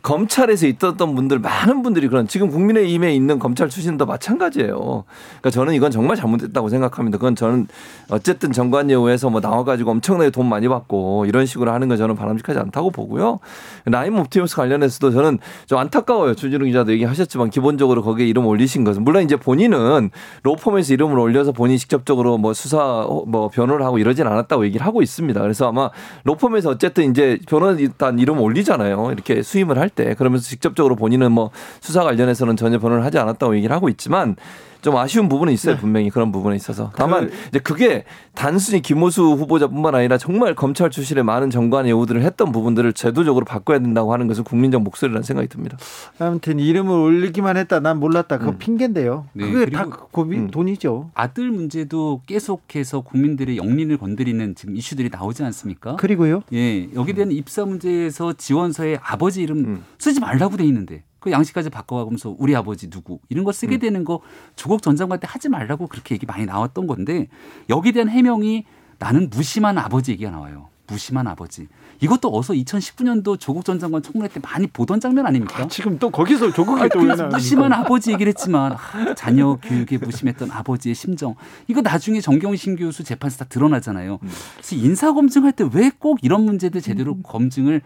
검찰에서 있었던 분들 많은 분들이 그런 지금 국민의힘에 있는 검찰 출신도 마찬가지예요. 그러니까 저는 이건 정말 잘못됐다고 생각합니다. 그건 저는 어쨌든 정관예우에서 뭐 나와가지고 엄청나게 돈 많이 받고 이런 식으로 하는 건 저는 바람직하지 않다고 보고요. 라임 옵티머스 관련해서도 저는 좀 안타까워요. 주진우 기자도 얘기하셨지만 기본적으로 거기에 이름 올리신 것은 물론 이제 본인은 로펌에서 이름을 올려서 본인이 직접적으로 뭐 수사 뭐 변호를 하고 이러진 않았다고 얘기를 하고 있습니다. 그래서 아마 로펌에서 어쨌든 이제 변호단 이름 올리잖아요. 이렇게 수임을 할때 그러면서 직접적으로 본인은 뭐 수사 관련해서는 전혀 변호를 하지 않았다고 얘기를 하고 있지만 좀 아쉬운 부분은 있어요. 분명히 그런 부분에 있어서. 다만 이제 그게 단순히 김호수 후보자뿐만 아니라 정말 검찰 출신의 많은 정관 예우들을 했던 부분들을 제도적으로 바꿔야 된다고 하는 것은 국민적 목소리라는 생각이 듭니다. 아무튼 이름을 올리기만 했다. 난 몰랐다. 그거 음. 핑계인데요. 네, 그게 다 고비 음. 돈이죠. 아들 문제도 계속해서 국민들의 영린을 건드리는 지금 이슈들이 나오지 않습니까? 그리고요. 예, 여기에 대한 입사 문제에서 지원서에 아버지 이름 음. 쓰지 말라고 돼 있는데 그 양식까지 바꿔가면서 우리 아버지 누구 이런 거 음. 쓰게 되는 거 조국 전 장관 때 하지 말라고 그렇게 얘기 많이 나왔던 건데 여기에 대한 해명이 나는 무심한 아버지 얘기가 나와요. 무심한 아버지. 이것도 어서 2019년도 조국 전 장관 청문회 때 많이 보던 장면 아닙니까? 지금 또 거기서 조국이 아니, 또 무심한? 아버지 얘기를 했지만 아, 자녀 교육에 무심했던 아버지의 심정 이거 나중에 정경심 교수 재판에서 다 드러나잖아요. 그래서 인사 검증할 때 왜 꼭 이런 문제들 제대로 검증을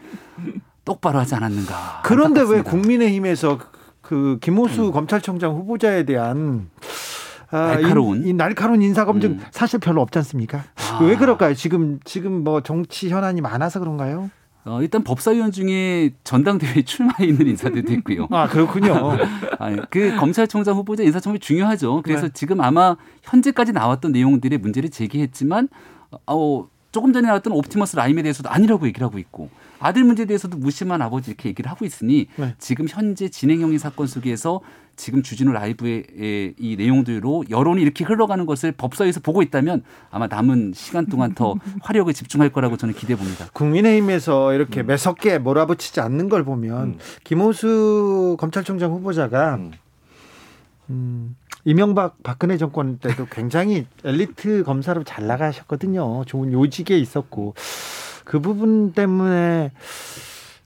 똑바로 하지 않았는가? 그런데 왜 안타깝습니다. 국민의힘에서 그 김호수 검찰총장 후보자에 대한 아, 날카로운? 이, 이 날카로운 인사 검증 음. 사실 별로 없지 않습니까? 아. 왜 그럴까요? 지금 지금 뭐 정치 현안이 많아서 그런가요? 어, 일단 법사위원 중에 전당대회 출마해 있는 인사들도 있고요. 아 그렇군요. (laughs) 아니, 그 검찰총장 후보자 인사청문회 중요하죠. 그래서 네. 지금 아마 현재까지 나왔던 내용들의 문제를 제기했지만 어, 조금 전에 나왔던 옵티머스 라임에 대해서도 아니라고 얘기를 하고 있고 아들 문제에 대해서도 무심한 아버지 이렇게 얘기를 하고 있으니 네. 지금 현재 진행형인 사건 속에서 지금 주진우 라이브의 에, 이 내용들로 여론이 이렇게 흘러가는 것을 법사위에서 보고 있다면 아마 남은 시간 동안 더 (laughs) 화력을 집중할 거라고 저는 기대해 봅니다. 국민의힘에서 이렇게 매섭게 몰아붙이지 않는 걸 보면 음. 김호수 검찰총장 후보자가 음. 음, 이명박 박근혜 정권 때도 (laughs) 굉장히 엘리트 검사로 잘 나가셨거든요. 좋은 요직에 있었고. 그 부분 때문에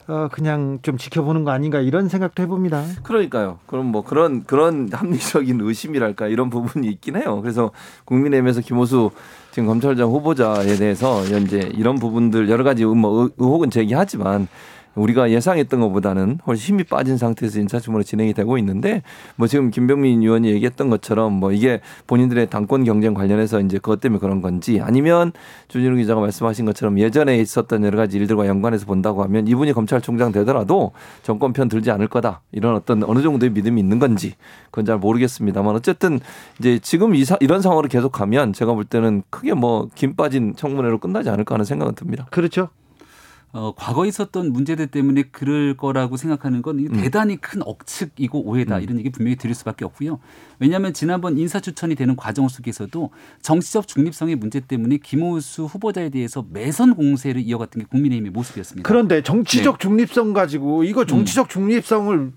어, 그냥 좀 지켜보는 거 아닌가 이런 생각도 해봅니다. 그러니까요. 그럼 뭐 그런 그런 합리적인 의심이랄까 이런 부분이 있긴 해요. 그래서 국민의힘에서 김호수 지금 검찰장 후보자에 대해서 현재 이런 부분들 여러 가지 뭐 의- 의혹은 제기하지만 우리가 예상했던 것보다는 훨씬 힘이 빠진 상태에서 인사청문회 진행이 되고 있는데 뭐 지금 김병민 의원이 얘기했던 것처럼 뭐 이게 본인들의 당권 경쟁 관련해서 이제 그것 때문에 그런 건지 아니면 주진우 기자가 말씀하신 것처럼 예전에 있었던 여러 가지 일들과 연관해서 본다고 하면 이분이 검찰총장 되더라도 정권 편 들지 않을 거다 이런 어떤 어느 정도의 믿음이 있는 건지 그건 잘 모르겠습니다만 어쨌든 이제 지금 이 사, 이런 상황으로 계속하면 제가 볼 때는 크게 뭐김 빠진 청문회로 끝나지 않을까 하는 생각은 듭니다. 그렇죠. 어, 과거에 있었던 문제들 때문에 그럴 거라고 생각하는 건 음. 대단히 큰 억측이고 오해다 음. 이런 얘기 분명히 드릴 수밖에 없고요. 왜냐하면 지난번 인사 추천이 되는 과정 속에서도 정치적 중립성의 문제 때문에 김호수 후보자에 대해서 매선 공세를 이어갔던 게 국민의힘의 모습이었습니다. 그런데 정치적 네. 중립성 가지고 이거 정치적 음. 중립성을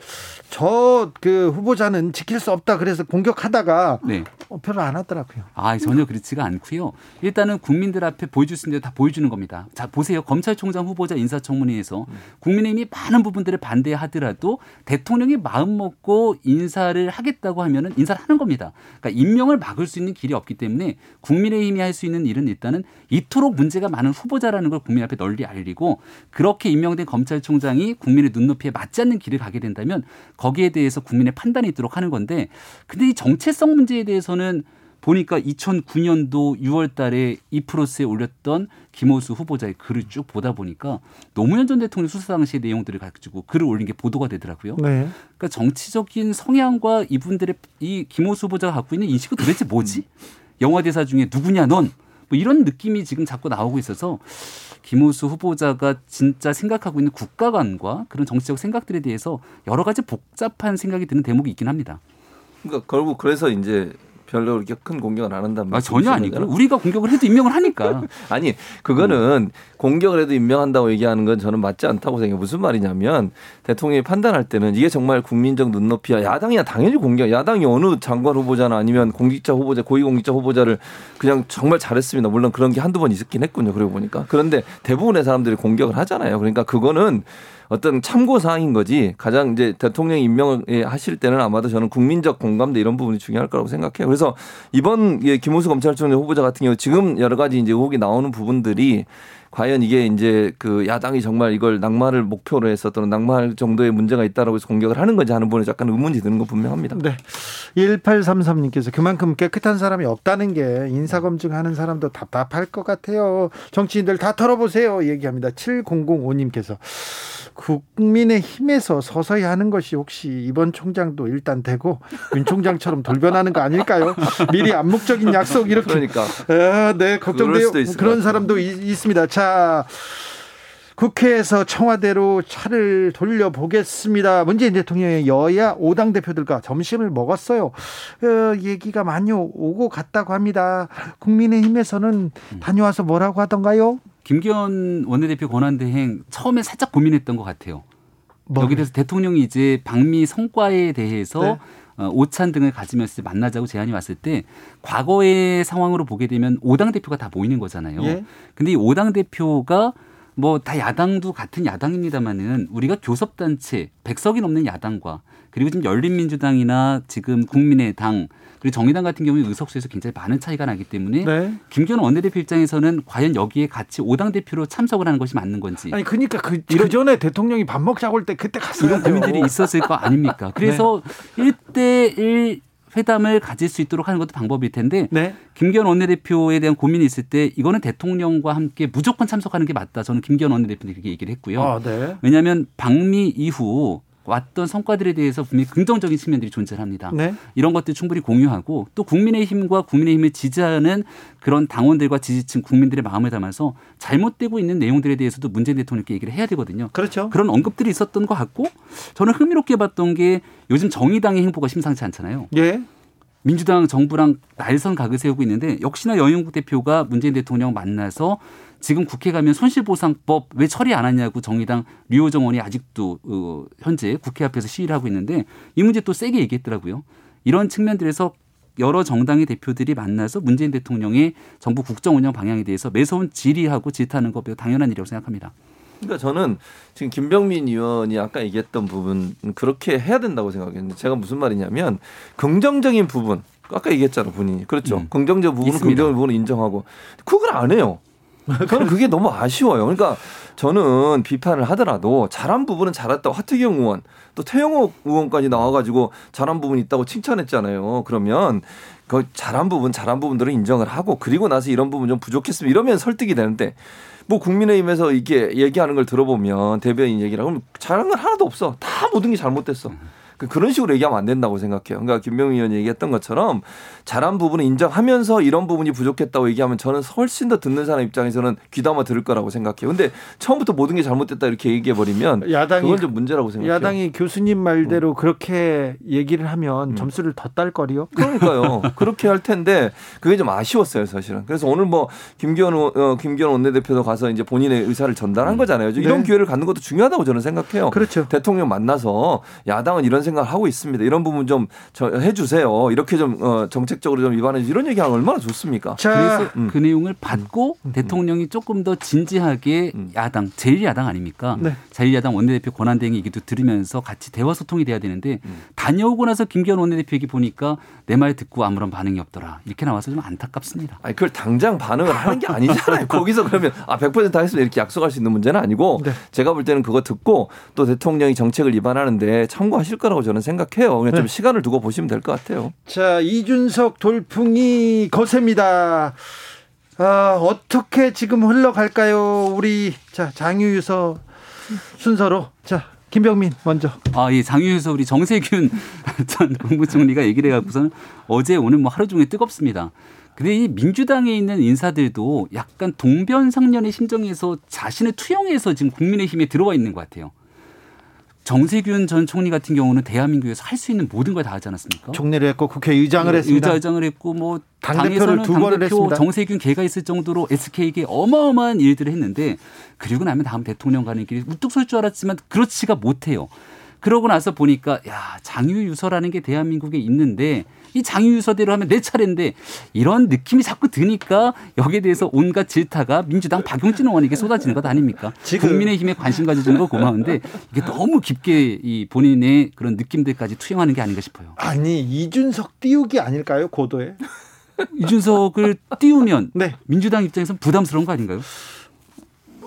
저그 후보자는 지킬 수 없다 그래서 공격하다가 네. 어, 별로 안 하더라고요. 아, 전혀 그렇지가 않고요. 일단은 국민들 앞에 보여줄 수 있는 다 보여주는 겁니다. 자, 보세요. 검찰총장 후보 자 인사청문회에서 국민의힘이 많은 부분들을 반대하더라도 대통령이 마음 먹고 인사를 하겠다고 하면은 인사를 하는 겁니다. 그러니까 임명을 막을 수 있는 길이 없기 때문에 국민의힘이 할 수 있는 일은 일단은 이토록 문제가 많은 후보자라는 걸 국민 앞에 널리 알리고 그렇게 임명된 검찰총장이 국민의 눈높이에 맞지 않는 길을 가게 된다면 거기에 대해서 국민의 판단이 있도록 하는 건데 근데 이 정체성 문제에 대해서는 보니까 2009년도 6월 달에 이프로스에 올렸던 김호수 후보자의 글을 쭉 보다 보니까 노무현 전 대통령 수사 당시의 내용들을 가지고 글을 올린 게 보도가 되더라고요. 네. 그러니까 정치적인 성향과 이분들의 이 김호수 후보자가 갖고 있는 인식은 도대체 뭐지? 영화 대사 중에 누구냐 넌? 뭐 이런 느낌이 지금 자꾸 나오고 있어서 김호수 후보자가 진짜 생각하고 있는 국가관과 그런 정치적 생각들에 대해서 여러 가지 복잡한 생각이 드는 대목이 있긴 합니다. 그러니까 결국 그래서 이제 별로 그렇게 큰 공격을 안 한다는 아, 전혀 말씀이신 아니고요. 거잖아요. 우리가 공격을 해도 임명을 하니까. (laughs) 아니 그거는 공격을 해도 임명한다고 얘기하는 건 저는 맞지 않다고 생각해요. 무슨 말이냐면 대통령이 판단할 때는 이게 정말 국민적 눈높이야. 야당이야 당연히 공격. 야당이 어느 장관 후보자나 아니면 공직자 후보자, 고위공직자 후보자를 그냥 정말 잘했습니다. 물론 그런 게 한두 번 있었긴 했군요. 그러고 보니까. 그런데 대부분의 사람들이 공격을 하잖아요. 그러니까 그거는 어떤 참고 사항인 거지 가장 이제 대통령 임명을 하실 때는 아마도 저는 국민적 공감대 이런 부분이 중요할 거라고 생각해요. 그래서 이번 예, 김호수 검찰총장 후보자 같은 경우 지금 여러 가지 이제 의혹이 나오는 부분들이 과연 이게 이제 그 야당이 정말 이걸 낙마를 목표로 해서 또는 낙마할 정도의 문제가 있다라고 해서 공격을 하는 건지 하는 부분에 약간 의문이 드는 건 분명합니다. 네. 1833님께서 그만큼 깨끗한 사람이 없다는 게 인사검증하는 사람도 답답할 것 같아요. 정치인들 다 털어보세요. 얘기합니다. 7005님께서 국민의 힘에서 서서히 하는 것이 혹시 이번 총장도 일단 되고 윤 총장처럼 돌변하는 거 아닐까요? 미리 암묵적인 약속 이렇게. 그러니까 아, 네, 걱정돼요. 그런. 사람도 있, 있습니다. 자, 국회에서 청와대로 차를 돌려보겠습니다. 문재인 대통령의 여야 5당 대표들과 점심을 먹었어요. 어, 얘기가 많이 오- 오고 갔다고 합니다. 국민의힘에서는 다녀와서 뭐라고 하던가요? 김기현 원내대표 권한대행 처음에 살짝 고민했던 것 같아요. 뭐, 여기 대해서 대통령이 이제 방미 성과에 대해서 네. 어, 오찬 등을 가지면서 만나자고 제안이 왔을 때 과거의 상황으로 보게 되면 5당 대표가 다 모이는 거잖아요. 예. 근데 이 5당 대표가 뭐 다 야당도 같은 야당입니다만은 우리가 교섭단체 100석이 넘는 야당과 그리고 지금 열린민주당이나 지금 국민의당 그리고 정의당 같은 경우에 의석수에서 굉장히 많은 차이가 나기 때문에 네. 김기현 원내대표 입장에서는 과연 여기에 같이 5당 대표로 참석을 하는 것이 맞는 건지 아니 그러니까 그, 그 전에 대통령이 밥 먹자고 할 때 그때 갔어야 이런. 고민들이 있었을 거 아닙니까? 그래서 일 1대1 회담을 가질 수 있도록 하는 것도 방법일 텐데 네. 김기현 원내대표에 대한 고민이 있을 때 이거는 대통령과 함께 무조건 참석하는 게 맞다. 저는 김기현 원내대표한테 그렇게 얘기를 했고요. 아, 네. 왜냐하면 방미 이후 왔던 성과들에 대해서 분명히 긍정적인 측면들이 존재합니다. 네. 이런 것들 충분히 공유하고 또 국민의힘과 국민의힘을 지지하는 그런 당원들과 지지층 국민들의 마음을 담아서 잘못되고 있는 내용들에 대해서도 문재인 대통령께 얘기를 해야 되거든요. 그렇죠. 그런 언급들이 있었던 것 같고 저는 흥미롭게 봤던 게 요즘 정의당의 행보가 심상치 않잖아요. 예. 민주당 정부랑 날선 각을 세우고 있는데 역시나 여영국 대표가 문재인 대통령 만나서 지금 국회 가면 손실보상법 왜 처리 안 하냐고 정의당 류호정 의원이 아직도 어, 현재 국회 앞에서 시위를 하고 있는데 이 문제 또 세게 얘기했더라고요. 이런 측면들에서 여러 정당의 대표들이 만나서 문재인 대통령의 정부 국정 운영 방향에 대해서 매서운 질의하고 질타하는 것 매우 당연한 일이라고 생각합니다. 그러니까 저는 지금 김병민 의원이 아까 얘기했던 부분 그렇게 해야 된다고 생각했는데 제가 무슨 말이냐면 긍정적인 부분 아까 얘기했잖아 본인이 그렇죠 음. 긍정적 부분은. 긍정적 부분을 인정하고 그걸 안 해요. (laughs) 저는 그게 너무 아쉬워요. 그러니까 저는 비판을 하더라도 잘한 부분은 잘했다고 하트경 의원 또 태영호 의원까지 나와가지고 잘한 부분이 있다고 칭찬했잖아요. 그러면 그 잘한 부분 잘한 부분들은 인정을 하고 그리고 나서 이런 부분 좀 부족했으면 이러면 설득이 되는데 뭐 국민의힘에서 이게 얘기하는 걸 들어보면 대변인 얘기를 하면 잘한 건 하나도 없어. 다 모든 게 잘못됐어. 그 그런 식으로 얘기하면 안 된다고 생각해요. 그러니까 김병희 의원이 얘기했던 것처럼 잘한 부분을 인정하면서 이런 부분이 부족했다고 얘기하면 저는 훨씬 더 듣는 사람 입장에서는 귀담아 들을 거라고 생각해요. 근데 처음부터 모든 게 잘못됐다 이렇게 얘기해 버리면 야당이 그건 좀 문제라고 생각해요. 야당이 교수님 말대로 그렇게 얘기를 하면 음. 점수를 더 딸 거리요. 그러니까요. (laughs) 그렇게 할 텐데 그게 좀 아쉬웠어요, 사실은. 그래서 오늘 뭐 김기현 의- 어, 김기현 원내대표도 가서 이제 본인의 의사를 전달한 거잖아요. 이런 네. 기회를 갖는 것도 중요하다고 저는 생각해요. 그렇죠. 대통령 만나서 야당은 이런 생각 을 하고 있습니다. 이런 부분 좀 저- 해주세요. 이렇게 좀 어, 정책적으로 좀 위반해 주세요. 이런 얘기하면 얼마나 좋습니까? 자, 그래서 음. 그 내용을 받고 대통령이 조금 더 진지하게 음. 야당 제1야당 아닙니까? 네. 제1야당 원내대표 권한대행 얘기도 들으면서 같이 대화 소통이 돼야 되는데 음. 다녀오고 나서 김기현 원내대표 얘기 보니까 내 말 듣고 아무런 반응이 없더라. 이렇게 나와서 좀 안타깝습니다. 아니 그걸 당장 반응을 하는 게 아니잖아요. (laughs) 거기서 그러면 아 100% 하겠습니다 이렇게 약속할 수 있는 문제는 아니고 네. 제가 볼 때는 그거 듣고 또 대통령이 정책을 위반하는데 참고하실 거라고 저는 생각해요. 그냥 좀 네. 시간을 두고 보시면 될 것 같아요. 자 이준석 돌풍이 거셉니다. 아, 어떻게 지금 흘러갈까요? 우리 자 장유유서 순서로 자 김병민 먼저. 아, 예, 장유에서 우리 정세균 (laughs) 전 국무총리가 얘기를 해갖고서는 어제 오늘 뭐 하루 종일 뜨겁습니다. 근데 이 민주당에 있는 인사들도 약간 동변상련의 심정에서 자신을 투영해서 지금 국민의힘에 들어와 있는 것 같아요. 정세균 전 총리 같은 경우는 대한민국에서 할 수 있는 모든 걸 다 하지 않았습니까? 총리를 했고 국회의장을 했습니다. 의장을 했고 뭐 당대표를 두 번을 했습니다. 정세균 개가 있을 정도로 SK에게 어마어마한 일들을 했는데 그리고 나면 다음 대통령 가는 길이 우뚝 설 줄 알았지만 그렇지가 못해요. 그러고 나서 보니까 야 장유유서라는 게 대한민국에 있는데 이 장유유서대로 하면 내 차례인데 이런 느낌이 자꾸 드니까 여기에 대해서 온갖 질타가 민주당 박용진 의원에게 쏟아지는 것 아닙니까? 지금- 국민의힘에 관심 가져주는 거 고마운데 이게 너무 깊게 이 본인의 그런 느낌들까지 투영하는 게 아닌가 싶어요. 아니 이준석 띄우기 아닐까요 고도에? 이준석을 띄우면 네. 민주당 입장에서는 부담스러운 거 아닌가요?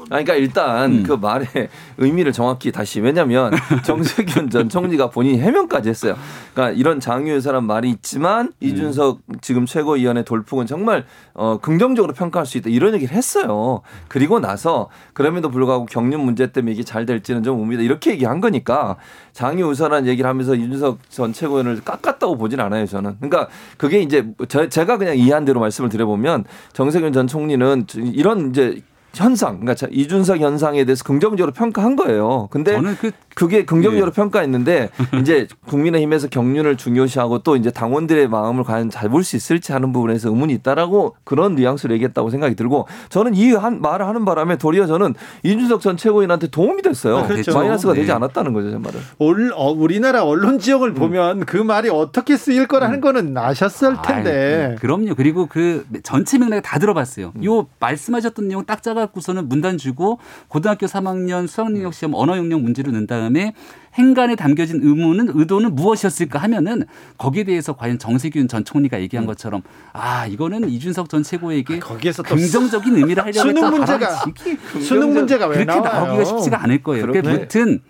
아니, 그러니까 일단 음. 그 말의 (laughs) 의미를 정확히 다시 왜냐하면 (laughs) 정세균 전 총리가 본인이 해명까지 했어요. 그러니까 이런 장유회사란 말이 있지만 이준석 지금 최고위원의 돌풍은 정말 어, 긍정적으로 평가할 수 있다 이런 얘기를 했어요. 그리고 나서 그럼에도 불구하고 경륜 문제 때문에 이게 잘 될지는 좀 봅니다. 이렇게 얘기한 거니까 장유우사라는 얘기를 하면서 이준석 전 최고위원을 깎았다고 보진 않아요 저는. 그러니까 그게 이제 저- 제가 그냥 이해한 대로 말씀을 드려보면 정세균 전 총리는 이런 이제 현상, 그러니까 자- 이준석 현상에 대해서 긍정적으로 평가한 거예요. 근데 저는 그 그게 긍정적으로 예. 평가했는데 (laughs) 이제 국민의힘에서 경륜을 중요시하고 또 이제 당원들의 마음을 과연 잡을 수 있을지 하는 부분에서 의문이 있다라고 그런 뉘앙스를 얘기했다고 생각이 들고 저는 이 한 말을 하는 바람에 도리어 저는 이준석 전 최고위원한테 도움이 됐어요. 아, 그렇죠. 마이너스가 되지 네. 않았다는 거죠, 제 말은. 올, 어, 우리나라 언론 지형을 음. 보면 그 말이 어떻게 쓰일 거라는 거는 아셨을 텐데. 아이, 그럼요. 그리고 그 전체 맥락을 다 들어봤어요. 음. 요 말씀하셨던 내용 딱 짜 갖고서는 문단 주고 고등학교 3학년 수학능력 시험 언어 영역 문제로 낸 다음에 행간에 담겨진 의무는 의도는 무엇이었을까 하면은 거기에 대해서 과연 정세균 전 총리가 음. 얘기한 것처럼 아 이거는 이준석 전 최고에게 거기에서 또 긍정적인 의미를 (laughs) 하려고 수능 했다. 문제가 아, 이게 수능 문제가 왜 그렇게 나와요? 나오기가 쉽지가 않을 거예요. 그러니까 그렇네. 무튼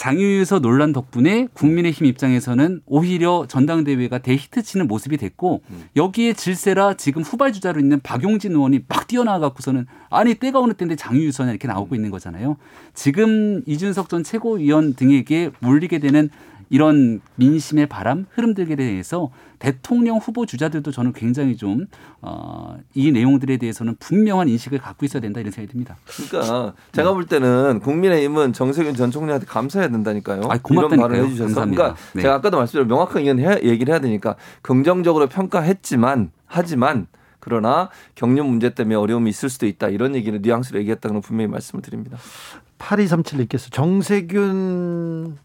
장유유서 논란 덕분에 국민의힘 입장에서는 오히려 전당대회가 대히트 치는 모습이 됐고 여기에 질세라 지금 후발 주자로 있는 박용진 의원이 막 뛰어나와갖고서는 아니 때가 어느 때인데 장유유서냐 이렇게 나오고 있는 거잖아요. 지금 이준석 전 최고위원 등에게 몰리게 되는 이런 민심의 바람 흐름들에 대해서 대통령 후보 주자들도 저는 굉장히 좀 어, 이 내용들에 대해서는 분명한 인식을 갖고 있어야 된다 이런 생각이 듭니다. 그러니까 제가 볼 때는 국민의힘은 정세균 전 총리한테 감사해야 된다니까요. 이런 고맙다니까요. 말을 해주셔서. 감사합니다. 그러니까 네. 제가 아까도 말씀드린 명확하게 이건 해- 얘기를 해야 되니까 긍정적으로 평가했지만 하지만 그러나 경륜 문제 때문에 어려움이 있을 수도 있다 이런 얘기를 뉘앙스로 얘기했다는 건 분명히 말씀을 드립니다. 8237님께서 정세균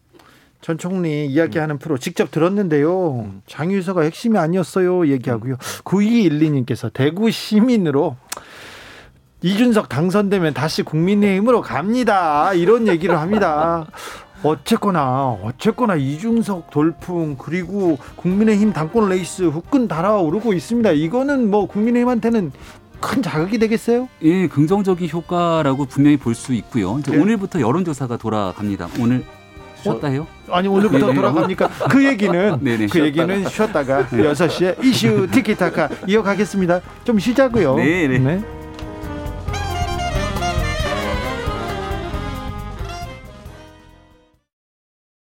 전 총리 이야기하는 프로 직접 들었는데요. 장유서가 핵심이 아니었어요. 얘기하고요. 9212님께서 대구 시민으로 이준석 당선되면 다시 국민의힘으로 갑니다. 이런 얘기를 합니다. 어쨌거나 어쨌거나 이준석 돌풍 그리고 국민의힘 당권 레이스 후끈 달아오르고 있습니다. 이거는 뭐 국민의힘한테는 큰 자극이 되겠어요? 예, 긍정적인 효과라고 분명히 볼 수 있고요. 이제 네. 오늘부터 여론조사가 돌아갑니다. 오늘 쉬었다 해요? 아니 오늘부터 네, 네. 돌아갑니까? 그 얘기는 (laughs) 네, 네, 그 얘기는 쉬었다가 6시에 이슈 티키타카 이어가겠습니다. 좀 쉬자고요. 네, 네.